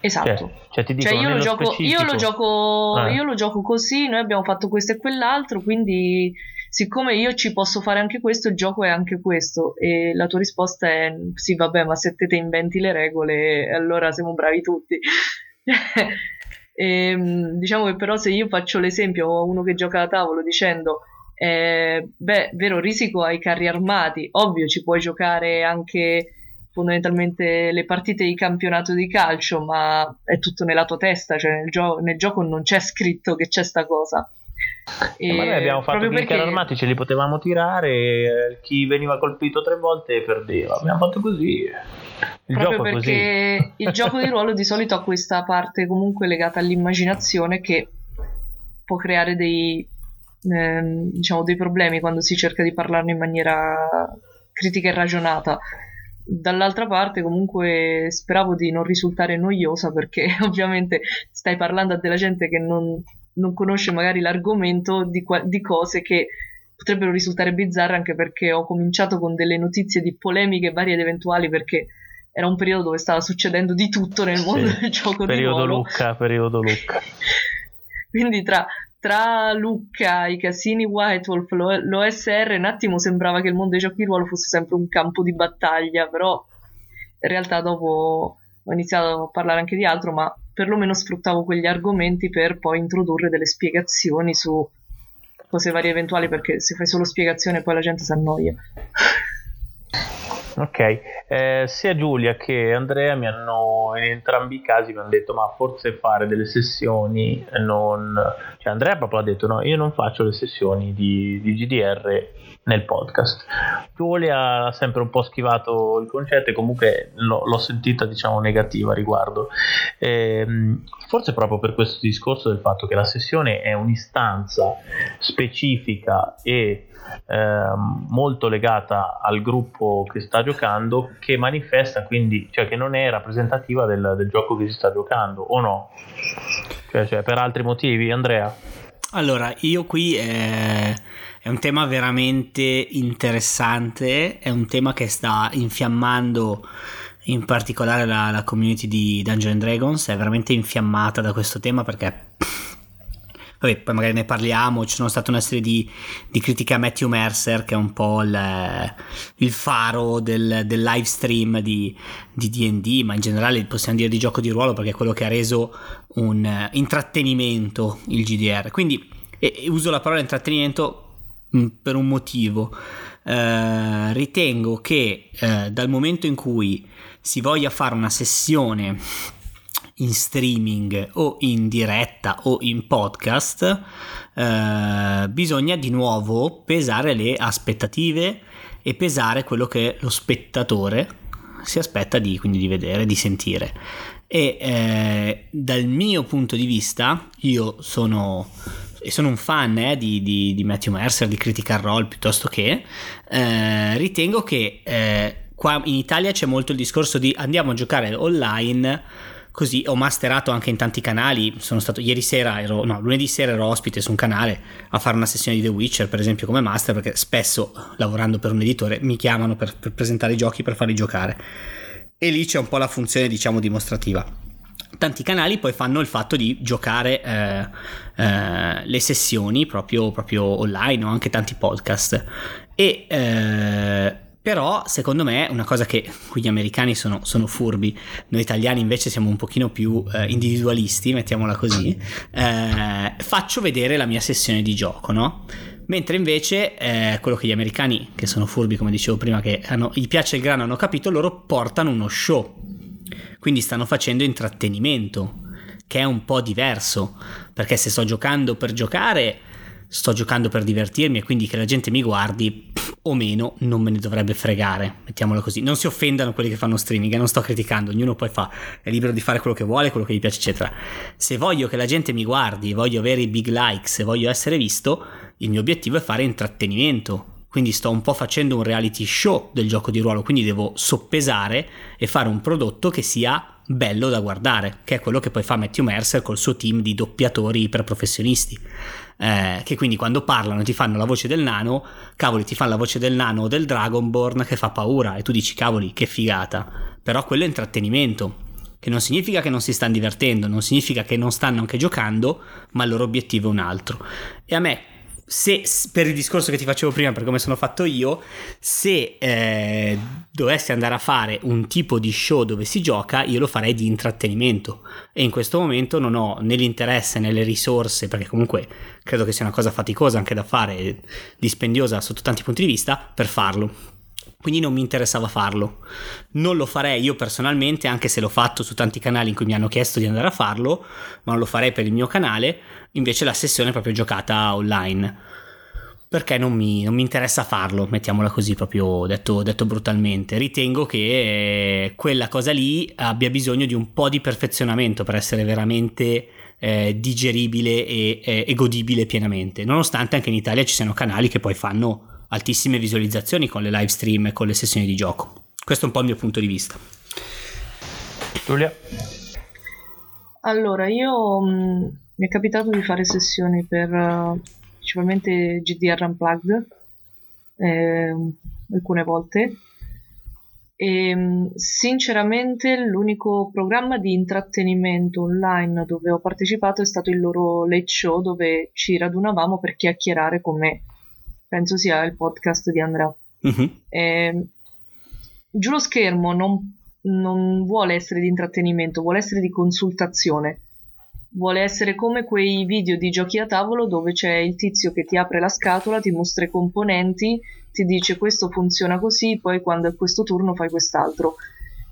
Esatto. Cioè, cioè, ti dicono, cioè io, lo gioco, io, lo gioco, eh. io lo gioco così, noi abbiamo fatto questo e quell'altro, quindi siccome io ci posso fare anche questo, il gioco è anche questo. E la tua risposta è sì, vabbè, ma se te, te inventi le regole, allora siamo bravi tutti. e, ehm, diciamo che però se io faccio l'esempio a uno che gioca a tavolo dicendo eh, beh, vero, risico ai carri armati, ovvio ci puoi giocare anche fondamentalmente le partite di campionato di calcio, ma è tutto nella tua testa, cioè nel, gio- nel gioco non c'è scritto che c'è sta cosa. E ma noi abbiamo fatto perché... i carri armati ce li potevamo tirare, eh, chi veniva colpito tre volte perdeva. Abbiamo fatto così. Il proprio gioco perché il gioco di ruolo di solito ha questa parte comunque legata all'immaginazione che può creare dei, ehm, diciamo, dei problemi quando si cerca di parlarne in maniera critica e ragionata dall'altra parte comunque speravo di non risultare noiosa perché ovviamente stai parlando a della gente che non, non conosce magari l'argomento di, qua- di, cose che potrebbero risultare bizzarre anche perché ho cominciato con delle notizie di polemiche varie ed eventuali perché era un periodo dove stava succedendo di tutto nel mondo sì, del gioco periodo di ruolo. Lucca, periodo Lucca. Quindi tra tra Lucca, i casini White Wolf, l'OSR, un attimo sembrava che il mondo dei giochi di ruolo fosse sempre un campo di battaglia, però in realtà dopo ho iniziato a parlare anche di altro, ma perlomeno sfruttavo quegli argomenti per poi introdurre delle spiegazioni su cose varie eventuali, perché se fai solo spiegazione poi la gente si annoia. Ok, eh, sia Giulia che Andrea mi hanno in entrambi i casi mi hanno detto ma forse fare delle sessioni non... cioè Andrea proprio ha detto no, io non faccio le sessioni di, di GDR nel podcast. Giulia ha sempre un po' schivato il concetto e comunque l'ho, l'ho sentita diciamo negativa a riguardo. Eh, forse proprio per questo discorso del fatto che la sessione è un'istanza specifica e eh, molto legata al gruppo che sta giocando che manifesta quindi cioè che non è rappresentativa del, del gioco che si sta giocando o no? Cioè, cioè per altri motivi Andrea? Allora io qui eh, è un tema veramente interessante è un tema che sta infiammando in particolare la, la community di Dungeons Dragons è veramente infiammata da questo tema perché Vabbè, poi magari ne parliamo. Ci sono state una serie di, di critiche a Matthew Mercer, che è un po' il, il faro del, del, live stream di, di, DD, ma in generale possiamo dire di gioco di ruolo perché è quello che ha reso un uh, intrattenimento il GDR. Quindi e, e uso la parola intrattenimento mm, per un motivo. Uh, ritengo che uh, dal momento in cui si voglia fare una sessione in streaming o in diretta o in podcast, eh, bisogna di nuovo pesare le aspettative e pesare quello che lo spettatore si aspetta di, quindi di vedere, di sentire. E eh, dal mio punto di vista, io sono sono un fan eh, di, di, di, Matthew Mercer, di Critical Role piuttosto che, eh, ritengo che eh, qua in Italia c'è molto il discorso di andiamo a giocare online così ho masterato anche in tanti canali. Sono stato ieri sera ero no lunedì sera ero ospite su un canale a fare una sessione di The Witcher per esempio come master perché spesso lavorando per un editore mi chiamano per, per presentare i giochi per farli giocare. E lì c'è un po' la funzione diciamo dimostrativa. Tanti canali poi fanno il fatto di giocare eh, eh, le sessioni proprio, proprio online o anche tanti podcast. E eh, però secondo me una cosa che qui gli americani sono, sono furbi, noi italiani invece siamo un pochino più eh, individualisti, mettiamola così, eh, faccio vedere la mia sessione di gioco, no? Mentre invece eh, quello che gli americani, che sono furbi come dicevo prima, che hanno, gli piace il grano, hanno capito, loro portano uno show. Quindi stanno facendo intrattenimento, che è un po' diverso, perché se sto giocando per giocare sto giocando per divertirmi e quindi che la gente mi guardi o meno non me ne dovrebbe fregare, mettiamolo così. Non si offendano quelli che fanno streaming, eh, non sto criticando, ognuno poi fa, è libero di fare quello che vuole, quello che gli piace, eccetera. Se voglio che la gente mi guardi, voglio avere i big likes, voglio essere visto, il mio obiettivo è fare intrattenimento. Quindi sto un po' facendo un reality show del gioco di ruolo, quindi devo soppesare e fare un prodotto che sia bello da guardare, che è quello che poi fa Matthew Mercer col suo team di doppiatori iperprofessionisti. Eh, che quindi quando parlano ti fanno la voce del nano, cavoli, ti fanno la voce del nano o del Dragonborn che fa paura e tu dici cavoli, che figata. Però quello è intrattenimento, che non significa che non si stanno divertendo, non significa che non stanno anche giocando, ma il loro obiettivo è un altro. E a me se per il discorso che ti facevo prima, per come sono fatto io, se eh, dovessi andare a fare un tipo di show dove si gioca, io lo farei di intrattenimento. E in questo momento non ho né l'interesse né le risorse, perché comunque credo che sia una cosa faticosa anche da fare, dispendiosa sotto tanti punti di vista, per farlo quindi non mi interessava farlo. Non lo farei io personalmente, anche se l'ho fatto su tanti canali in cui mi hanno chiesto di andare a farlo, ma non lo farei per il mio canale, invece la sessione è proprio giocata online. Perché non mi, non mi interessa farlo, mettiamola così, proprio detto, detto, brutalmente. Ritengo che quella cosa lì abbia bisogno di un po' di perfezionamento per essere veramente eh, digeribile e, e, e godibile pienamente. Nonostante anche in Italia ci siano canali che poi fanno altissime visualizzazioni con le live stream e con le sessioni di gioco. Questo è un po' il mio punto di vista. Giulia? Allora, io mh, mm, mi è capitato di fare sessioni per uh, principalmente GDR Unplugged eh, alcune volte e mm, sinceramente l'unico programma di intrattenimento online dove ho partecipato è stato il loro late show dove ci radunavamo per chiacchierare con me penso sia il podcast di Andrea. Uh-huh. Eh, giù lo schermo non, non vuole essere di intrattenimento, vuole essere di consultazione. Vuole essere come quei video di giochi a tavolo dove c'è il tizio che ti apre la scatola, ti mostra i componenti, ti dice questo funziona così, poi quando è questo turno fai quest'altro.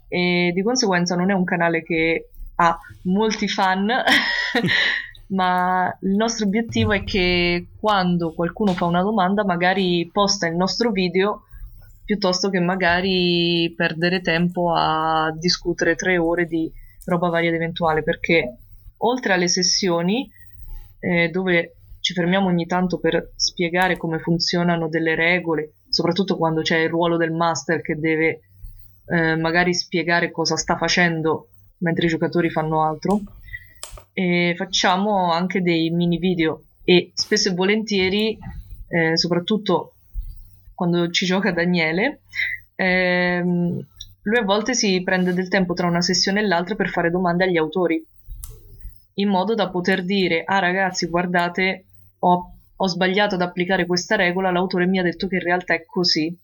E di conseguenza non è un canale che ha molti fan, ma il nostro obiettivo è che quando qualcuno fa una domanda magari posta il nostro video piuttosto che magari perdere tempo a discutere tre ore di roba varia ed eventuale perché oltre alle sessioni eh, dove ci fermiamo ogni tanto per spiegare come funzionano delle regole soprattutto quando c'è il ruolo del master che deve eh, magari spiegare cosa sta facendo mentre i giocatori fanno altro e facciamo anche dei mini video e spesso e volentieri, eh, soprattutto quando ci gioca Daniele, ehm, lui a volte si prende del tempo tra una sessione e l'altra per fare domande agli autori, in modo da poter dire, ah ragazzi, guardate, ho, ho sbagliato ad applicare questa regola, l'autore mi ha detto che in realtà è così.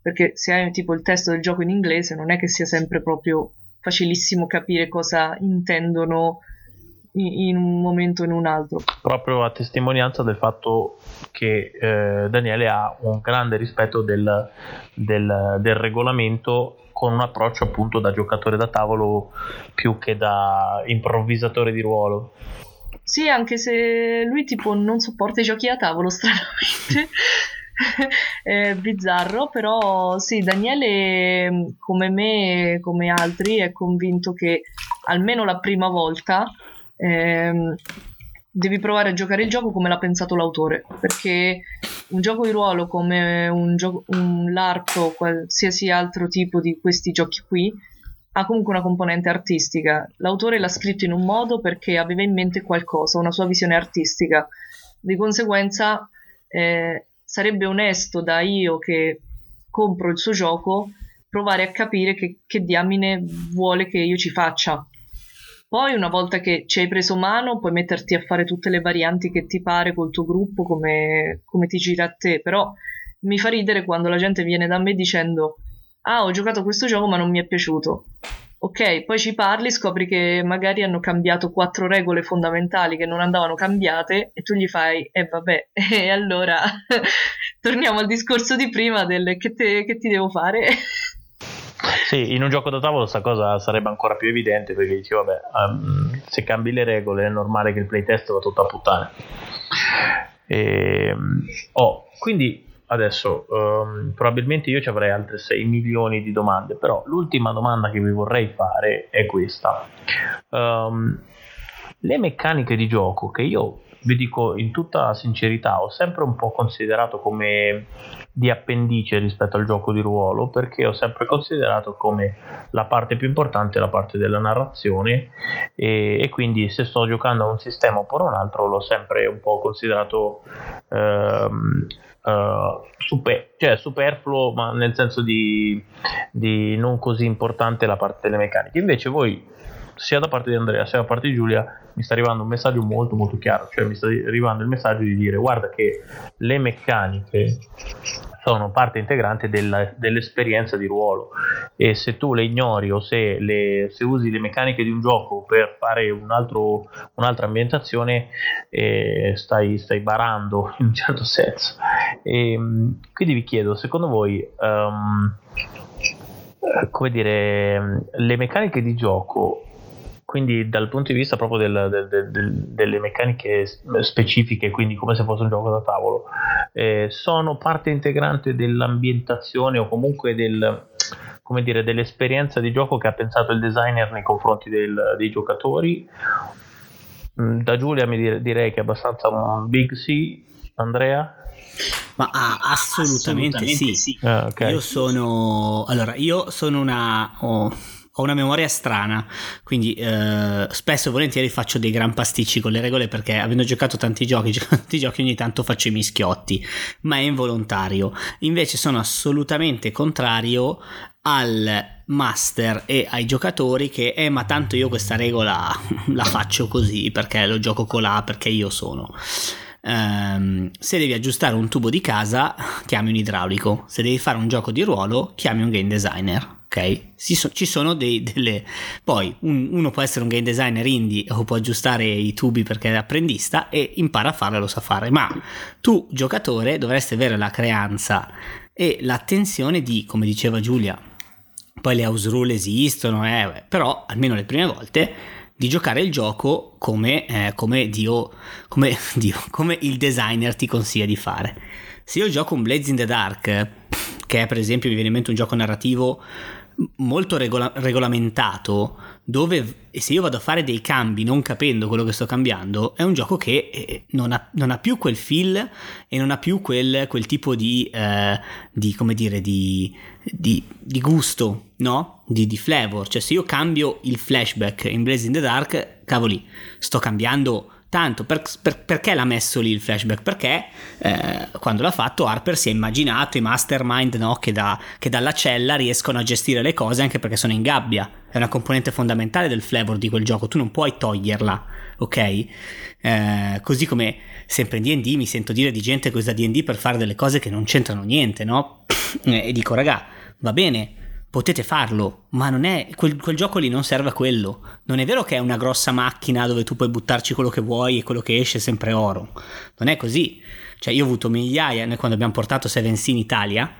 Perché se hai tipo il testo del gioco in inglese non è che sia sempre proprio facilissimo capire cosa intendono in un momento o in un altro. Proprio a testimonianza del fatto che eh, Daniele ha un grande rispetto del, del, del, regolamento con un approccio appunto da giocatore da tavolo più che da improvvisatore di ruolo. Sì, anche se lui tipo non sopporta i giochi a tavolo stranamente. è bizzarro, però sì, Daniele come me, come altri, è convinto che almeno la prima volta ehm, devi provare a giocare il gioco come l'ha pensato l'autore, perché un gioco di ruolo come un, gioco, un LARP o qualsiasi altro tipo di questi giochi qui ha comunque una componente artistica. L'autore l'ha scritto in un modo perché aveva in mente qualcosa, una sua visione artistica. Di conseguenza eh, sarebbe onesto da io che compro il suo gioco provare a capire che, che diamine vuole che io ci faccia poi, una volta che ci hai preso mano, puoi metterti a fare tutte le varianti che ti pare col tuo gruppo, come, come ti gira a te. Però mi fa ridere quando la gente viene da me dicendo: Ah, ho giocato questo gioco, ma non mi è piaciuto. Ok, poi ci parli, scopri che magari hanno cambiato quattro regole fondamentali che non andavano cambiate e tu gli fai, e eh, vabbè, e allora torniamo al discorso di prima del che, te, che ti devo fare. Sì, in un gioco da tavolo questa cosa sarebbe ancora più evidente perché dici, vabbè, um, se cambi le regole è normale che il playtest va tutto a puttane. E, oh, quindi adesso um, probabilmente io ci avrei altre 6 milioni di domande, però l'ultima domanda che vi vorrei fare è questa. Um, le meccaniche di gioco che io vi dico in tutta sincerità, ho sempre un po' considerato come di appendice rispetto al gioco di ruolo perché ho sempre considerato come la parte più importante la parte della narrazione e, e quindi se sto giocando a un sistema oppure un altro l'ho sempre un po' considerato ehm, Uh, super, cioè superfluo, ma nel senso di, di, non così importante la parte delle meccaniche. Invece voi sia da parte di Andrea sia da parte di Giulia mi sta arrivando un messaggio molto molto chiaro, cioè mi sta arrivando il messaggio di dire guarda che le meccaniche sono parte integrante della, dell'esperienza di ruolo. E se tu le ignori o se, le, se, usi le meccaniche di un gioco per fare un altro, un'altra ambientazione eh, stai, stai, barando in un certo senso. E, quindi vi chiedo secondo voi um, come dire le meccaniche di gioco quindi dal punto di vista proprio del, del, del, delle meccaniche specifiche, quindi come se fosse un gioco da tavolo, eh, sono parte integrante dell'ambientazione o comunque del, come dire, dell'esperienza di gioco che ha pensato il designer nei confronti del, dei giocatori. Mm, da Giulia mi dire, direi che è abbastanza un big sì, Andrea? Ma ah, assolutamente, assolutamente, sì. sì. Ah, okay. Io sono allora, io sono una oh ho una memoria strana, quindi eh, spesso e volentieri faccio dei gran pasticci con le regole perché avendo giocato tanti giochi, tanti giochi ogni tanto faccio i mischiotti, ma è involontario. Invece sono assolutamente contrario al master e ai giocatori che eh ma tanto io questa regola la faccio così perché lo gioco con la perché io sono Um, se devi aggiustare un tubo di casa, chiami un idraulico. Se devi fare un gioco di ruolo, chiami un game designer ok? So, ci sono dei, delle... Poi un, uno può essere un game designer indie o può aggiustare i tubi perché è apprendista e impara a farlo e lo sa fare, ma tu giocatore dovresti avere la creanza e l'attenzione di, come diceva Giulia, poi le house rule esistono, eh, però almeno le prime volte di giocare il gioco come, eh, come, Dio, come, Dio, come il designer ti consiglia di fare. Se io gioco un Blaze in the Dark, che è per esempio mi viene in mente un gioco narrativo molto regola- regolamentato dove se io vado a fare dei cambi non capendo quello che sto cambiando è un gioco che eh, non ha, non ha più quel feel e non ha più quel, quel tipo di, eh, di, come dire di, di, di gusto no? Di, flavor cioè se io cambio il flashback in Blaze in the Dark cavoli sto cambiando Tanto per, per, perché l'ha messo lì il flashback? Perché eh, quando l'ha fatto Harper si è immaginato i mastermind no? che, da, che, dalla cella riescono a gestire le cose anche perché sono in gabbia. È una componente fondamentale del flavor di quel gioco, tu non puoi toglierla, ok? Eh, così come sempre in DD mi sento dire di gente che usa DD per fare delle cose che non c'entrano niente, no? e dico, raga, va bene, potete farlo, ma non è, quel, quel, gioco lì non serve a quello. Non è vero che è una grossa macchina dove tu puoi buttarci quello che vuoi e quello che esce è sempre oro. Non è così. Cioè, io ho avuto migliaia, noi quando abbiamo portato Seven Sea in Italia,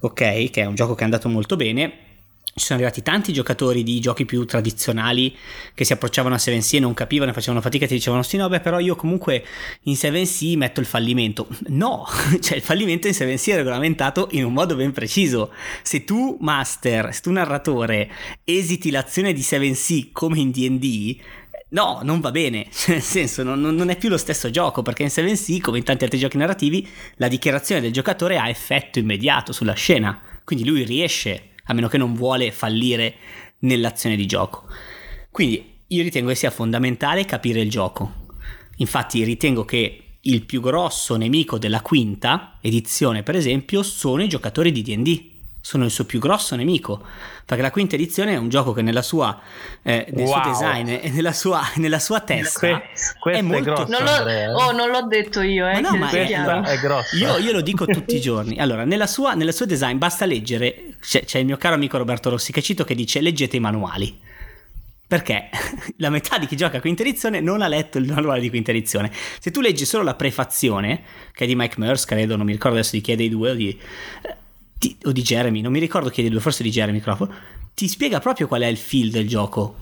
ok, che è un gioco che è andato molto bene, ci sono arrivati tanti giocatori di giochi più tradizionali che si approcciavano a 7C e non capivano facevano fatica e ti dicevano sì no beh però io comunque in 7C metto il fallimento. No cioè il fallimento in 7C è regolamentato in un modo ben preciso. Se tu master se tu narratore esiti l'azione di 7C come in D&D No, non va bene, cioè, nel senso non, non, è più lo stesso gioco perché in 7C, come in tanti altri giochi narrativi, la dichiarazione del giocatore ha effetto immediato sulla scena, quindi lui riesce a meno che non vuole fallire nell'azione di gioco. Quindi io ritengo che sia fondamentale capire il gioco. Infatti ritengo che il più grosso nemico della quinta edizione, per esempio, sono i giocatori di DD sono il suo più grosso nemico. Perché la quinta edizione è un gioco che nella sua, eh, nel wow. suo design e nella sua, nella sua testa que- è molto... È grosso, non, l'ho, oh, non l'ho detto io, eh, ma no, ma è, è grosso. Io, io, lo dico tutti i giorni. Allora, nella sua, nella sua design basta leggere, c'è, c'è il mio caro amico Roberto Rossi che cito che dice leggete i manuali perché la metà di chi gioca a quinta edizione non ha letto il manuale di quinta edizione. Se tu leggi solo la prefazione, che è di Mike Merce, credo, non mi ricordo adesso di chi è dei due, o di, ti, o di Jeremy, non mi ricordo chi è dei due, forse di Jeremy Crawford, ti spiega proprio qual è il feel del gioco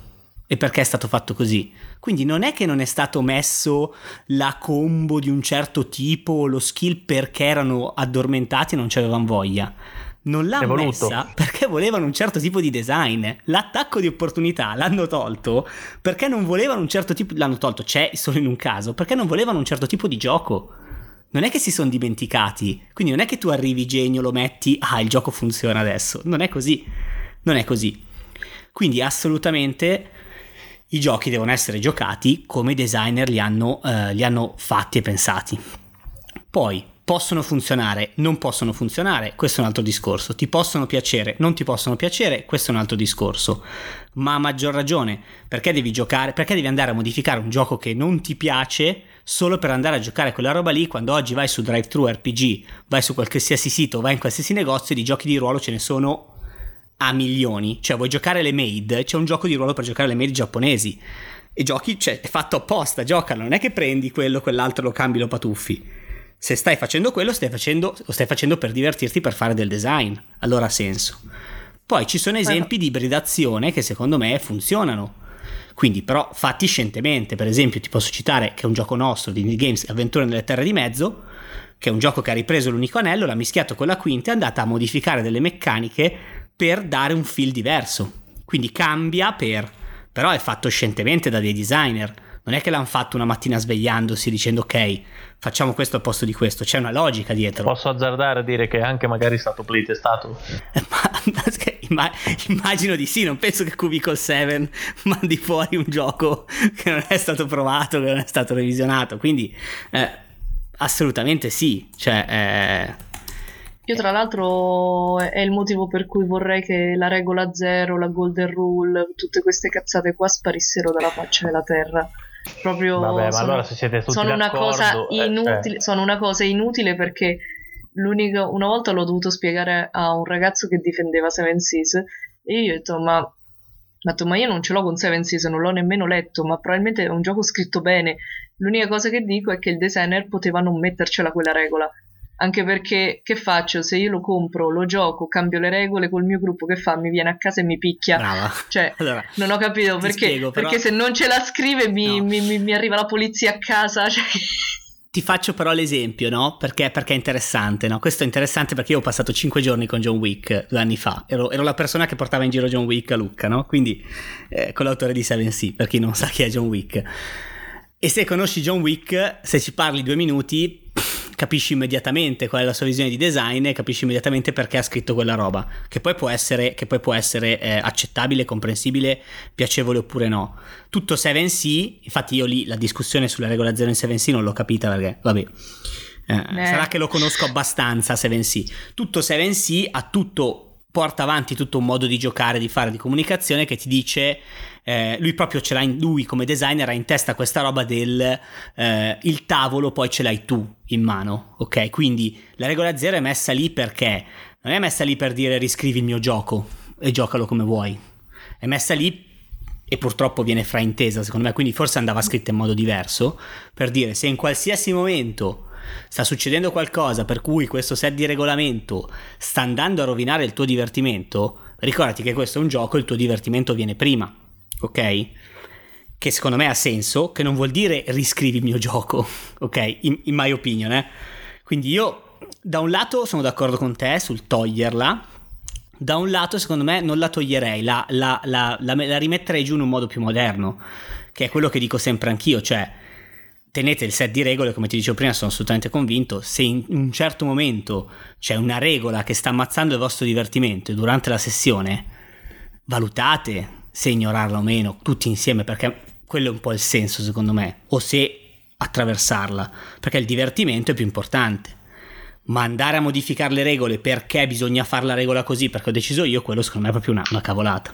e perché è stato fatto così. Quindi non è che non è stato messo la combo di un certo tipo o lo skill perché erano addormentati e non ci avevano voglia. non l'ha messa perché volevano un certo tipo di design. L'attacco di opportunità l'hanno tolto perché non volevano un certo tipo. L'hanno tolto, c'è solo in un caso, perché non volevano un certo tipo di gioco. Non è che si sono dimenticati. Quindi non è che tu arrivi genio, lo metti, ah, il gioco funziona adesso. Non è così. Non è così. Quindi assolutamente i giochi devono essere giocati come i designer li hanno, eh, li hanno fatti e pensati. Poi possono funzionare, non possono funzionare, questo è un altro discorso. Ti possono piacere, non ti possono piacere, questo è un altro discorso. Ma a maggior ragione, perché devi giocare, perché devi andare a modificare un gioco che non ti piace solo per andare a giocare quella roba lì quando oggi vai su DriveThru RPG, vai su qualsiasi sito, vai in qualsiasi negozio di giochi di ruolo ce ne sono a milioni. Cioè, vuoi giocare le maid? C'è un gioco di ruolo per giocare le maid giapponesi. E giochi, cioè, è fatto apposta, giocano, non è che prendi quello, quell'altro, lo cambi, lo patuffi se stai facendo quello, stai facendo, lo stai facendo per divertirti, per fare del design. Allora ha senso. Poi ci sono esempi di ibridazione che secondo me funzionano. Quindi, però, fatti scientemente. Per esempio, ti posso citare che è un gioco nostro di Indie Games, Avventure nelle Terre di Mezzo, che è un gioco che ha ripreso l'unico anello, l'ha mischiato con la quinta e è andata a modificare delle meccaniche per dare un feel diverso. Quindi cambia per... però è fatto scientemente da dei designer non è che l'hanno fatto una mattina svegliandosi dicendo ok, facciamo questo al posto di questo, c'è una logica dietro. Posso azzardare a dire che è anche magari stato playtestato? Ma, immagino di sì, non penso che Cubicle 7 mandi fuori un gioco che non è stato provato, che non è stato revisionato, quindi eh, assolutamente sì, cioè... Eh, io tra l'altro è il motivo per cui vorrei che la regola zero, la golden rule, tutte queste cazzate qua sparissero dalla faccia della terra. Proprio Vabbè, sono, allora sono una cosa inutile, eh, sono una cosa inutile perché l'unica una volta l'ho dovuto spiegare a un ragazzo che difendeva Seven Seas e io ho detto ma ho detto, ma io non ce l'ho con Seven Seas, non l'ho nemmeno letto, ma probabilmente è un gioco scritto bene. L'unica cosa che dico è che il designer poteva non mettercela quella regola. Anche perché che faccio? Se io lo compro, lo gioco, cambio le regole col mio gruppo, che fa? Mi viene a casa e mi picchia. Brava. Cioè, allora, non ho capito perché, spiego, però... perché se non ce la scrive mi, no. mi, mi, mi arriva la polizia a casa. Cioè... Ti faccio però l'esempio, no? Perché, perché, è interessante, no? Questo è interessante perché io ho passato 5 giorni con John Wick due anni fa. Ero, ero la persona che portava in giro John Wick a Lucca, no? Quindi eh, con l'autore di Seven Sea, per chi non sa chi è John Wick. E se conosci John Wick, se ci parli due minuti, capisci immediatamente qual è la sua visione di design e capisci immediatamente perché ha scritto quella roba, che poi può essere, poi può essere eh, accettabile, comprensibile, piacevole oppure no. Tutto 7C, infatti io lì la discussione sulla regola 0 in 7C non l'ho capita perché, vabbè, eh, sarà che lo conosco abbastanza 7C. Tutto 7C ha tutto porta avanti tutto un modo di giocare, di fare, di comunicazione che ti dice, eh, lui proprio ce l'ha in, lui come designer ha in testa questa roba del eh, il tavolo poi ce l'hai tu in mano, ok? Quindi la regola zero è messa lì perché non è messa lì per dire riscrivi il mio gioco e giocalo come vuoi, è messa lì e purtroppo viene fraintesa secondo me, quindi forse andava scritta in modo diverso per dire se in qualsiasi momento sta succedendo qualcosa per cui questo set di regolamento sta andando a rovinare il tuo divertimento, ricordati che questo è un gioco il tuo divertimento viene prima, ok? Che secondo me ha senso, che non vuol dire riscrivi il mio gioco, ok? In, in my opinion, eh? Quindi io da un lato sono d'accordo con te sul toglierla, da un lato secondo me non la toglierei, la, la, la, la, rimetterei giù in un modo più moderno, che è quello che dico sempre anch'io, cioè tenete il set di regole, come ti dicevo prima, sono assolutamente convinto, se in un certo momento c'è una regola che sta ammazzando il vostro divertimento durante la sessione, valutate se ignorarla o meno, tutti insieme, perché quello è un po' il senso secondo me, o se attraversarla, perché il divertimento è più importante. Ma andare a modificare le regole perché bisogna fare la regola così, perché ho deciso io, quello secondo me è proprio una, una cavolata.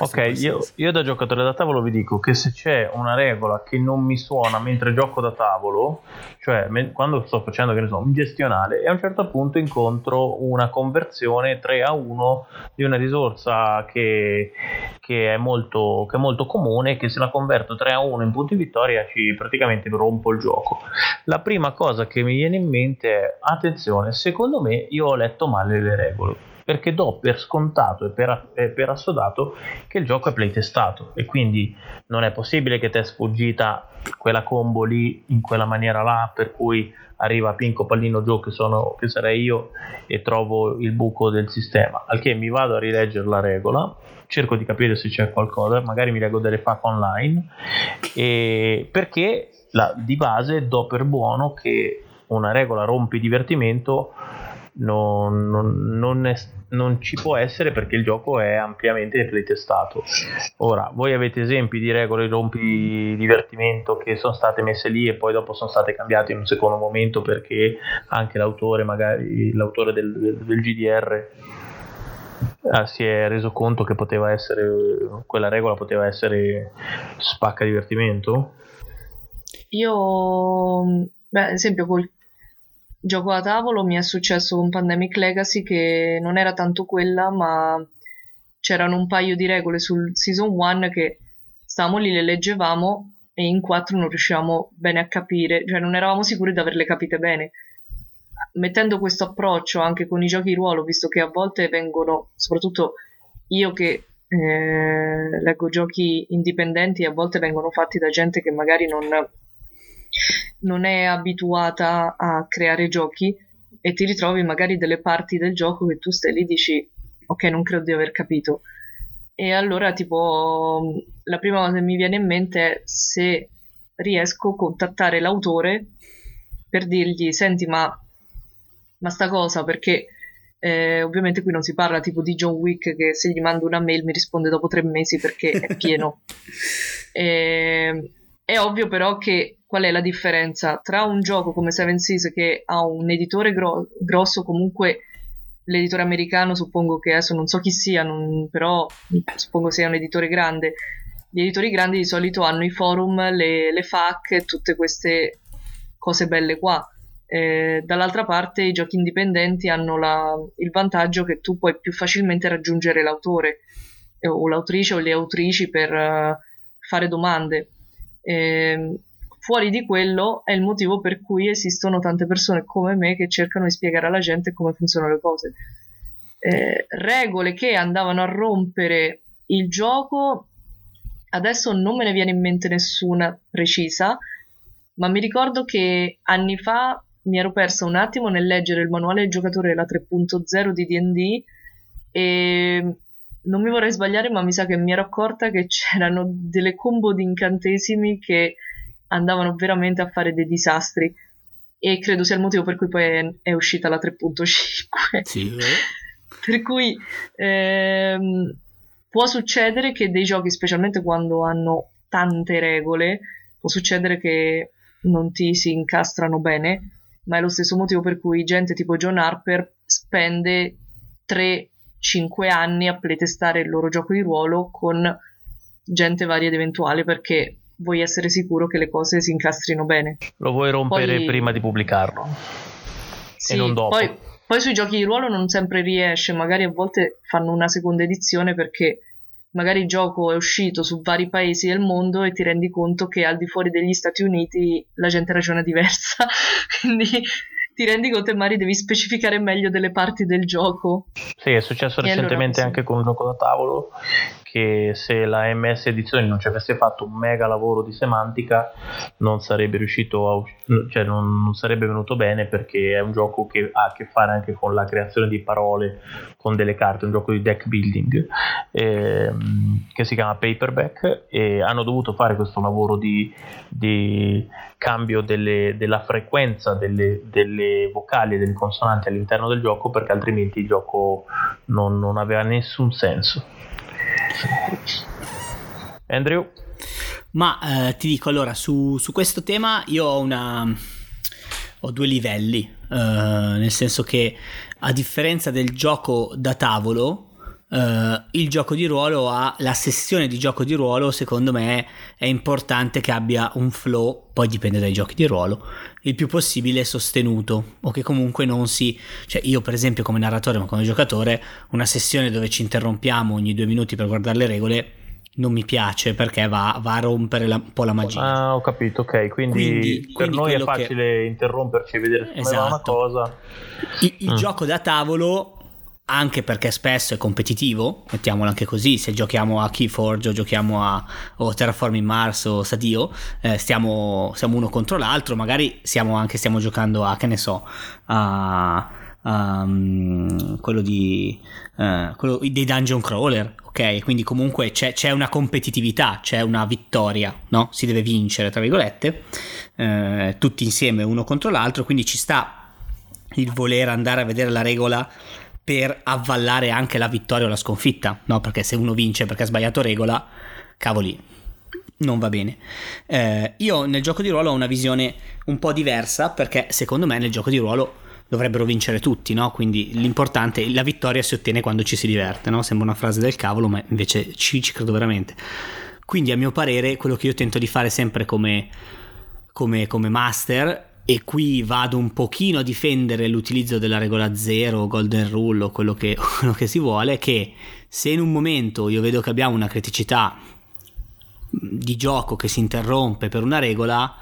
Ok, io, io, da giocatore da tavolo vi dico che se c'è una regola che non mi suona mentre gioco da tavolo, cioè me, quando sto facendo che ne so, un gestionale, e a un certo punto incontro una conversione 3 a 1 di una risorsa che, che, è, molto, che è molto comune, che se la converto 3 a 1 in punti vittoria ci praticamente rompo il gioco. La prima cosa che mi viene in mente è, attenzione, secondo me io ho letto male le regole perché do per scontato e per, e per assodato che il gioco è playtestato e quindi non è possibile che ti è sfuggita quella combo lì in quella maniera là per cui arriva Pinco Pallino Joe che, sono, che sarei io e trovo il buco del sistema. Al che mi vado a rileggere la regola cerco di capire se c'è qualcosa magari mi leggo delle FAQ online perché la, di base do per buono che una regola rompi divertimento non, non, non, è, non, ci può essere perché il gioco è ampiamente playtestato. Ora, voi avete esempi di regole rompi divertimento che sono state messe lì e poi dopo sono state cambiate in un secondo momento perché anche l'autore, magari l'autore del, del, GDR ah, si è reso conto che poteva essere quella regola poteva essere spacca divertimento? Io, beh, ad esempio, col gioco da tavolo mi è successo con Pandemic Legacy che non era tanto quella, ma c'erano un paio di regole sul Season 1 che stavamo lì, le leggevamo e in quattro non riuscivamo bene a capire, cioè non eravamo sicuri di averle capite bene. Mettendo questo approccio anche con i giochi ruolo, visto che a volte vengono, soprattutto io che eh, leggo giochi indipendenti, a volte vengono fatti da gente che magari non non è abituata a creare giochi e ti ritrovi magari delle parti del gioco che tu stai lì e dici ok non credo di aver capito. E allora tipo la prima cosa che mi viene in mente è se riesco a contattare l'autore per dirgli senti ma, ma sta cosa perché eh, ovviamente qui non si parla tipo di John Wick che se gli mando una mail mi risponde dopo tre mesi perché è pieno. E, ehm, è ovvio però che qual è la differenza tra un gioco come Seven Seas che ha un editore gro- grosso, comunque l'editore americano suppongo che adesso non so chi sia, non, però suppongo sia un editore grande. Gli editori grandi di solito hanno i forum, le, le FAQ, tutte queste cose belle qua. Eh, dall'altra parte i giochi indipendenti hanno la, il vantaggio che tu puoi più facilmente raggiungere l'autore eh, o l'autrice o le autrici per uh, fare domande. Eh, Fuori di quello è il motivo per cui esistono tante persone come me che cercano di spiegare alla gente come funzionano le cose. Eh, regole che andavano a rompere il gioco, adesso non me ne viene in mente nessuna precisa, ma mi ricordo che anni fa mi ero persa un attimo nel leggere il manuale del giocatore della 3.0 di DD e non mi vorrei sbagliare, ma mi sa che mi ero accorta che c'erano delle combo di incantesimi che andavano veramente a fare dei disastri e credo sia il motivo per cui poi è, è uscita la 3.5 sì. per cui ehm, può succedere che dei giochi specialmente quando hanno tante regole può succedere che non ti si incastrano bene ma è lo stesso motivo per cui gente tipo John Harper spende 3-5 anni a playtestare il loro gioco di ruolo con gente varia ed eventuale perché vuoi essere sicuro che le cose si incastrino bene. Lo vuoi rompere poi... prima di pubblicarlo sì, e non dopo. Poi, poi sui giochi di ruolo non sempre riesce, magari a volte fanno una seconda edizione perché magari il gioco è uscito su vari paesi del mondo e ti rendi conto che al di fuori degli Stati Uniti la gente ragiona diversa, quindi ti rendi conto e magari devi specificare meglio delle parti del gioco. Sì, è successo e recentemente allora, anche con un gioco da tavolo che se la MS Edizioni non ci avesse fatto un mega lavoro di semantica non sarebbe riuscito a cioè non, non, sarebbe venuto bene perché è un gioco che ha a che fare anche con la creazione di parole con delle carte, un gioco di deck building ehm, che si chiama Paperback e hanno dovuto fare questo lavoro di, di cambio delle, della frequenza delle, delle, vocali e delle consonanti all'interno del gioco perché altrimenti il gioco non, non aveva nessun senso. Andrew? Ma eh, ti dico allora, su, su, questo tema io ho una... ho due livelli, eh, nel senso che a differenza del gioco da tavolo, Uh, il gioco di ruolo ha la sessione di gioco di ruolo secondo me è importante che abbia un flow poi dipende dai giochi di ruolo il più possibile sostenuto o che comunque non si cioè io per esempio come narratore ma come giocatore una sessione dove ci interrompiamo ogni due minuti per guardare le regole non mi piace perché va, va a rompere la, un po' la magia. Ah, ho capito, ok. Quindi, quindi per quindi noi è facile che... interromperci e vedere come esatto. una cosa. Il, il mm. gioco da tavolo anche perché spesso è competitivo, mettiamolo anche così, se giochiamo a Keyforge o giochiamo a o Terraforming Mars o Sadio, eh, stiamo, siamo uno contro l'altro, magari siamo anche stiamo giocando a, che ne so, a, um, quello, di, uh, quello dei dungeon crawler, ok? Quindi comunque c'è, c'è, una competitività, c'è una vittoria, no? Si deve vincere, tra virgolette, eh, tutti insieme uno contro l'altro, quindi ci sta il voler andare a vedere la regola per avvallare anche la vittoria o la sconfitta, no? Perché se uno vince perché ha sbagliato regola, cavoli, non va bene. Eh, io nel gioco di ruolo ho una visione un po' diversa perché secondo me nel gioco di ruolo dovrebbero vincere tutti, no? Quindi l'importante, la vittoria si ottiene quando ci si diverte, no? Sembra una frase del cavolo, ma invece ci, ci credo veramente. Quindi a mio parere quello che io tento di fare sempre come, come, come master e qui vado un pochino a difendere l'utilizzo della regola zero, golden rule o quello che, quello che si vuole, che se in un momento io vedo che abbiamo una criticità di gioco che si interrompe per una regola,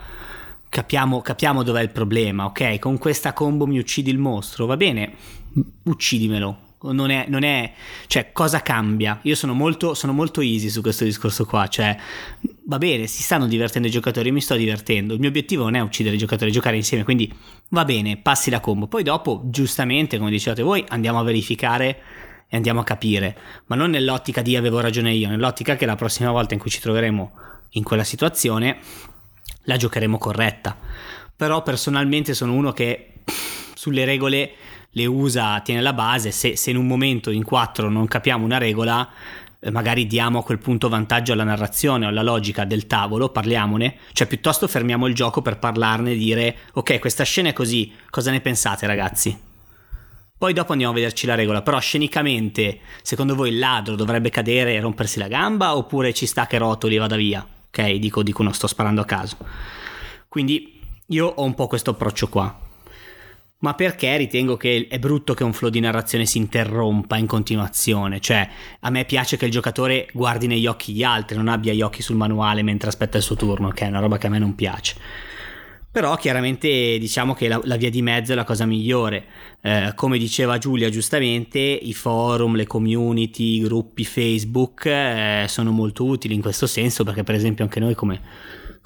capiamo, capiamo dov'è il problema, ok? Con questa combo mi uccidi il mostro, va bene, uccidimelo, non è, non è, cioè cosa cambia? Io sono molto, sono molto easy su questo discorso qua, cioè va bene, si stanno divertendo i giocatori, mi sto divertendo, il mio obiettivo non è uccidere i giocatori, giocare insieme, quindi va bene, passi la combo, poi dopo giustamente, come dicevate voi, andiamo a verificare e andiamo a capire, ma non nell'ottica di avevo ragione io, nell'ottica che la prossima volta in cui ci troveremo in quella situazione la giocheremo corretta. Però personalmente sono uno che sulle regole le usa, tiene la base, se, se in un momento in quattro non capiamo una regola, eh, magari diamo a quel punto vantaggio alla narrazione o alla logica del tavolo, parliamone, cioè piuttosto fermiamo il gioco per parlarne e dire ok questa scena è così, cosa ne pensate ragazzi? Poi dopo andiamo a vederci la regola, però scenicamente secondo voi il ladro dovrebbe cadere e rompersi la gamba oppure ci sta che rotoli e vada via? Ok, dico, dico, non sto sparando a caso. Quindi io ho un po' questo approccio qua ma perché ritengo che è brutto che un flow di narrazione si interrompa in continuazione, cioè a me piace che il giocatore guardi negli occhi gli altri, non abbia gli occhi sul manuale mentre aspetta il suo turno, che è una roba che a me non piace. Però chiaramente diciamo che la, la via di mezzo è la cosa migliore. Eh, come diceva Giulia giustamente, i forum, le community, i gruppi Facebook eh, sono molto utili in questo senso perché per esempio anche noi come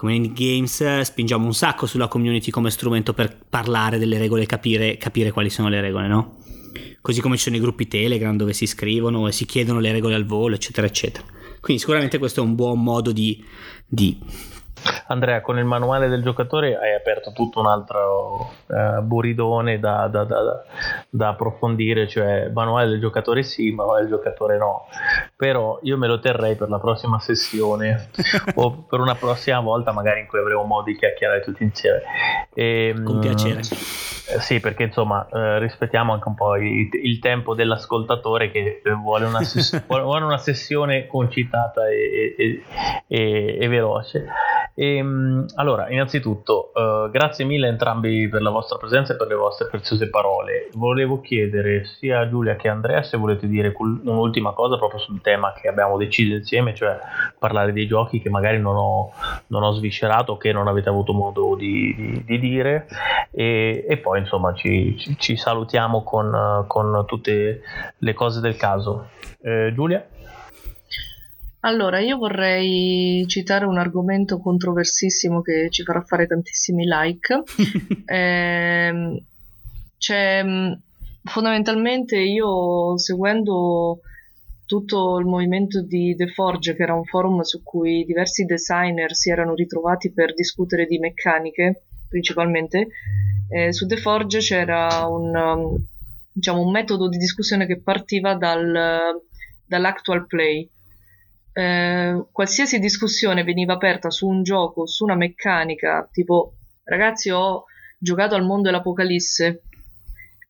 come in games spingiamo un sacco sulla community come strumento per parlare delle regole e capire, capire quali sono le regole, no? Così come ci sono i gruppi Telegram dove si scrivono e si chiedono le regole al volo, eccetera, eccetera. Quindi sicuramente questo è un buon modo di, di Andrea, con il manuale del giocatore hai aperto tutto un altro uh, buridone da, da, da, da, approfondire, cioè manuale del giocatore sì, manuale del giocatore no. Però io me lo terrei per la prossima sessione o per una prossima volta, magari in cui avremo modo di chiacchierare tutti insieme. E, ehm, con piacere. Eh, sì, perché insomma eh, rispettiamo anche un po' il, il tempo dell'ascoltatore che vuole una, ses- vuole una sessione concitata e, e, e, e veloce. Ehm, allora, innanzitutto, uh, grazie mille a entrambi per la vostra presenza e per le vostre preziose parole. Volevo chiedere sia a Giulia che a Andrea se volete dire un'ultima cosa proprio sul tema che abbiamo deciso insieme, cioè parlare dei giochi che magari non ho, non ho sviscerato o che non avete avuto modo di, di, di dire. E, poi, insomma, ci, ci, ci salutiamo con, con, tutte le cose del caso. Eh, Giulia? Allora, io vorrei citare un argomento controversissimo che ci farà fare tantissimi like. eh, c'è fondamentalmente io seguendo tutto il movimento di The Forge, che era un forum su cui diversi designer si erano ritrovati per discutere di meccaniche, principalmente, eh, su The Forge c'era un, um, diciamo, un metodo di discussione che partiva dal, dall'actual play. Eh, qualsiasi discussione veniva aperta su un gioco, su una meccanica, tipo ragazzi ho giocato al mondo dell'Apocalisse,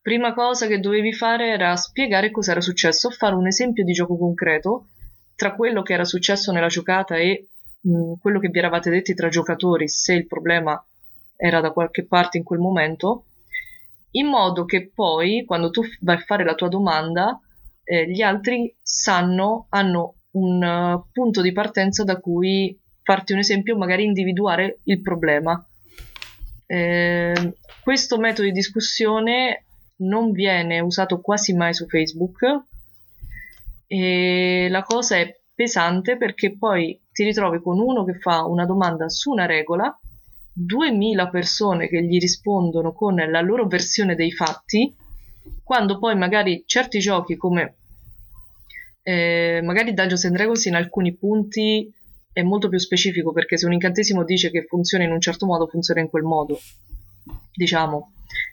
prima cosa che dovevi fare era spiegare cosa era successo, fare un esempio di gioco concreto tra quello che era successo nella giocata e mh, mm, quello che vi eravate detti tra giocatori, se il problema era da qualche parte in quel momento, in modo che poi quando tu vai a fare la tua domanda, eh, gli altri sanno, hanno un uh, punto di partenza da cui farti un esempio, magari individuare il problema. Eh, questo metodo di discussione non viene usato quasi mai su Facebook e la cosa è pesante perché poi ti ritrovi con uno che fa una domanda su una regola, 2000 persone che gli rispondono con la loro versione dei fatti, quando poi magari certi giochi come eh, magari Dungeons and Dragons in alcuni punti è molto più specifico perché se un incantesimo dice che funziona in un certo modo, funziona in quel modo, diciamo.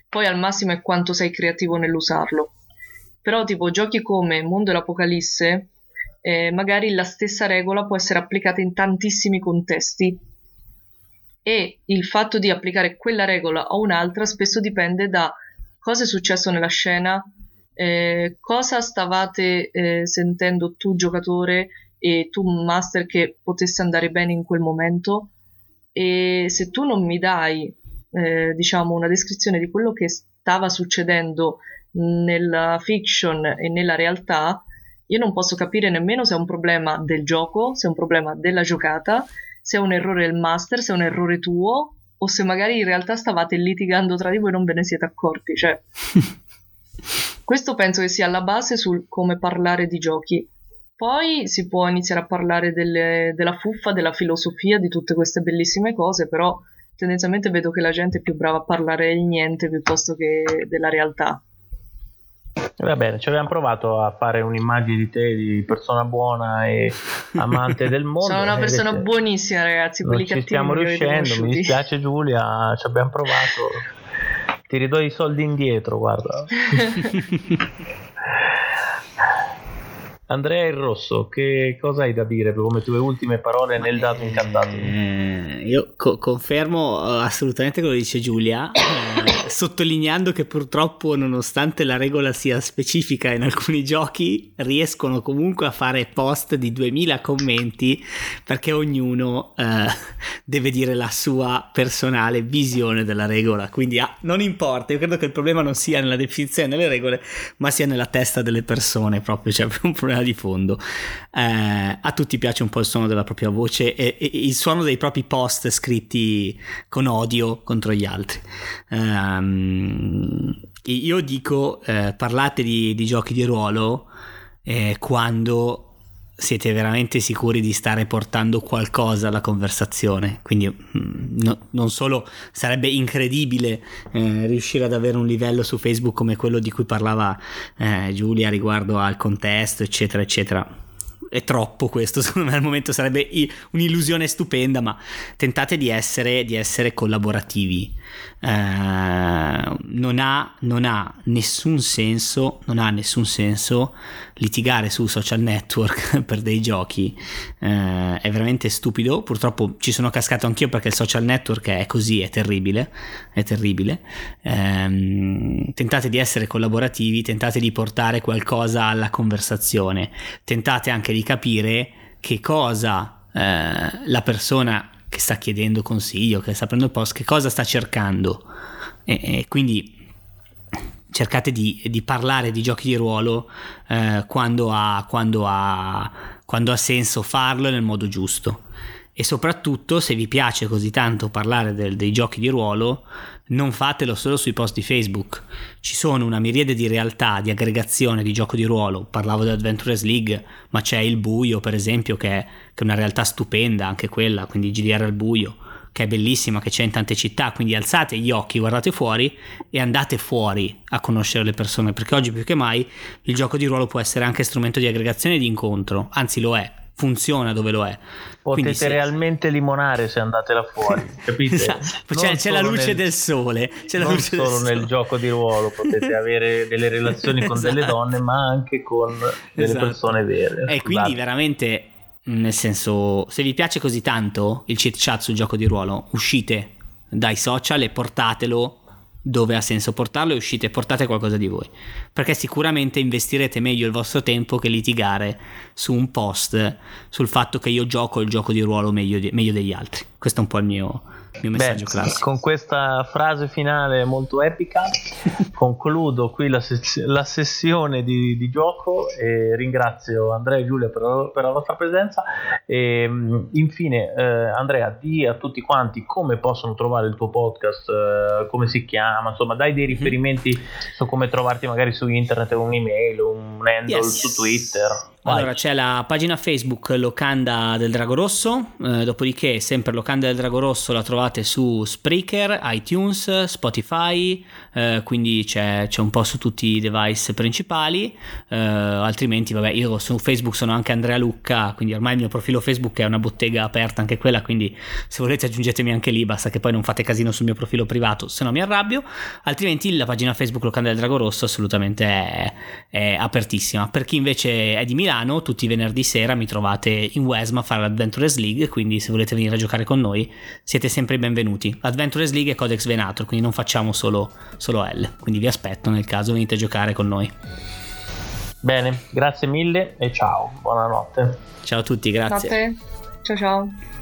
Poi al massimo è quanto sei creativo nell'usarlo. Però tipo giochi come Mondo e l'Apocalisse, eh, magari la stessa regola può essere applicata in tantissimi contesti e il fatto di applicare quella regola o un'altra spesso dipende da cosa è successo nella scena, eh, cosa stavate eh, sentendo tu giocatore e tu master che potesse andare bene in quel momento. E se tu non mi dai eh, diciamo una descrizione di quello che stava succedendo nella fiction e nella realtà io non posso capire nemmeno se è un problema del gioco, se è un problema della giocata, se è un errore del master, se è un errore tuo o se magari in realtà stavate litigando tra di voi e non ve ne siete accorti. Cioè, questo penso che sia la base sul come parlare di giochi. Poi si può iniziare a parlare delle, della fuffa, della filosofia, di tutte queste bellissime cose, però tendenzialmente vedo che la gente è più brava a parlare del niente piuttosto che della realtà. Va bene, ci abbiamo provato a fare un'immagine di te di persona buona e amante del mondo. Sono una persona buonissima, ragazzi. Quelli non ci stiamo riuscendo. Mi dispiace, Giulia. Ci abbiamo provato. Ti ridò i soldi indietro, guarda. Andrea il Rosso, che cosa hai da dire come tue ultime parole nel dato incantato? Eh, io co- confermo eh, assolutamente quello che dice Giulia, eh, sottolineando che purtroppo nonostante la regola sia specifica in alcuni giochi, riescono comunque a fare post di 2000 commenti perché ognuno eh, deve dire la sua personale visione della regola. Quindi ah, non importa, io credo che il problema non sia nella definizione delle regole, ma sia nella testa delle persone proprio, cioè un problema di fondo. Eh, a tutti piace un po' il suono della propria voce e, e, il suono dei propri post scritti con odio contro gli altri. Um, io dico, eh, parlate di, di, giochi di ruolo eh, quando siete veramente sicuri di stare portando qualcosa alla conversazione. Quindi mm, no, non solo sarebbe incredibile eh, riuscire ad avere un livello su Facebook come quello di cui parlava eh, Giulia riguardo al contesto, eccetera, eccetera è troppo questo, secondo me al momento sarebbe un'illusione stupenda, ma tentate di essere, di essere collaborativi. Eh, non, ha, non, ha, nessun senso, non ha nessun senso litigare su social network per dei giochi, eh, è veramente stupido, purtroppo ci sono cascato anch'io perché il social network è così, è terribile, è terribile. Eh, tentate di essere collaborativi, tentate di portare qualcosa alla conversazione, tentate anche di capire che cosa eh, la persona che sta chiedendo consiglio, che sta prendendo post, che cosa sta cercando. E, e quindi cercate di, di, parlare di giochi di ruolo eh, quando, ha, quando, ha, quando ha senso farlo nel modo giusto e soprattutto se vi piace così tanto parlare del, dei giochi di ruolo non fatelo solo sui post di Facebook. Ci sono una miriade di realtà di aggregazione di gioco di ruolo. Parlavo di Adventures League ma c'è il buio per esempio che è, che è una realtà stupenda anche quella quindi GDR al buio che è bellissima, che c'è in tante città, quindi alzate gli occhi, guardate fuori e andate fuori a conoscere le persone, perché oggi più che mai il gioco di ruolo può essere anche strumento di aggregazione e di incontro, anzi lo è, funziona dove lo è. Potete se... realmente limonare se andate là fuori, capite? esatto. C'è, c'è la luce nel... del sole. C'è non luce solo nel gioco di ruolo potete avere delle relazioni con esatto. delle donne, ma anche con delle esatto. persone vere. E quindi veramente, nel senso, se vi piace così tanto il cheat chat sul gioco di ruolo, uscite dai social e portatelo dove ha senso portarlo e uscite e portate qualcosa di voi. Perché sicuramente investirete meglio il vostro tempo che litigare su un post sul fatto che io gioco il gioco di ruolo meglio, di, meglio degli altri. Questo è un po' il mio, mio messaggio Beh, classico. Con questa frase finale molto epica concludo qui la, ses- la sessione di, di, gioco e ringrazio Andrea e Giulia per, per la vostra presenza e infine eh, Andrea di a tutti quanti come possono trovare il tuo podcast eh, come si chiama insomma dai dei mhm. riferimenti mm-hmm. su come trovarti magari su internet un'email un handle yes. su Twitter Allora c'è la pagina Facebook Locanda del Drago Rosso, eh, dopodiché sempre Locanda del Drago Rosso la trovate su Spreaker, iTunes, Spotify, eh, quindi c'è, c'è, un po' su tutti i device principali, eh, altrimenti vabbè io su Facebook sono anche Andrea Lucca, quindi ormai il mio profilo Facebook è una bottega aperta anche quella, quindi se volete aggiungetemi anche lì, basta che poi non fate casino sul mio profilo privato, se no mi arrabbio, altrimenti la pagina Facebook Locanda del Drago Rosso assolutamente è, è apertissima. Per chi invece è di Milano, Milano tutti i venerdì sera mi trovate in Wesma a fare l'Adventures League, quindi se volete venire a giocare con noi siete sempre benvenuti. Adventures League è Codex Venator, quindi non facciamo solo, solo L, quindi vi aspetto nel caso venite a giocare con noi. Bene, grazie mille e ciao, buonanotte. Ciao a tutti, grazie. Notte. Ciao ciao.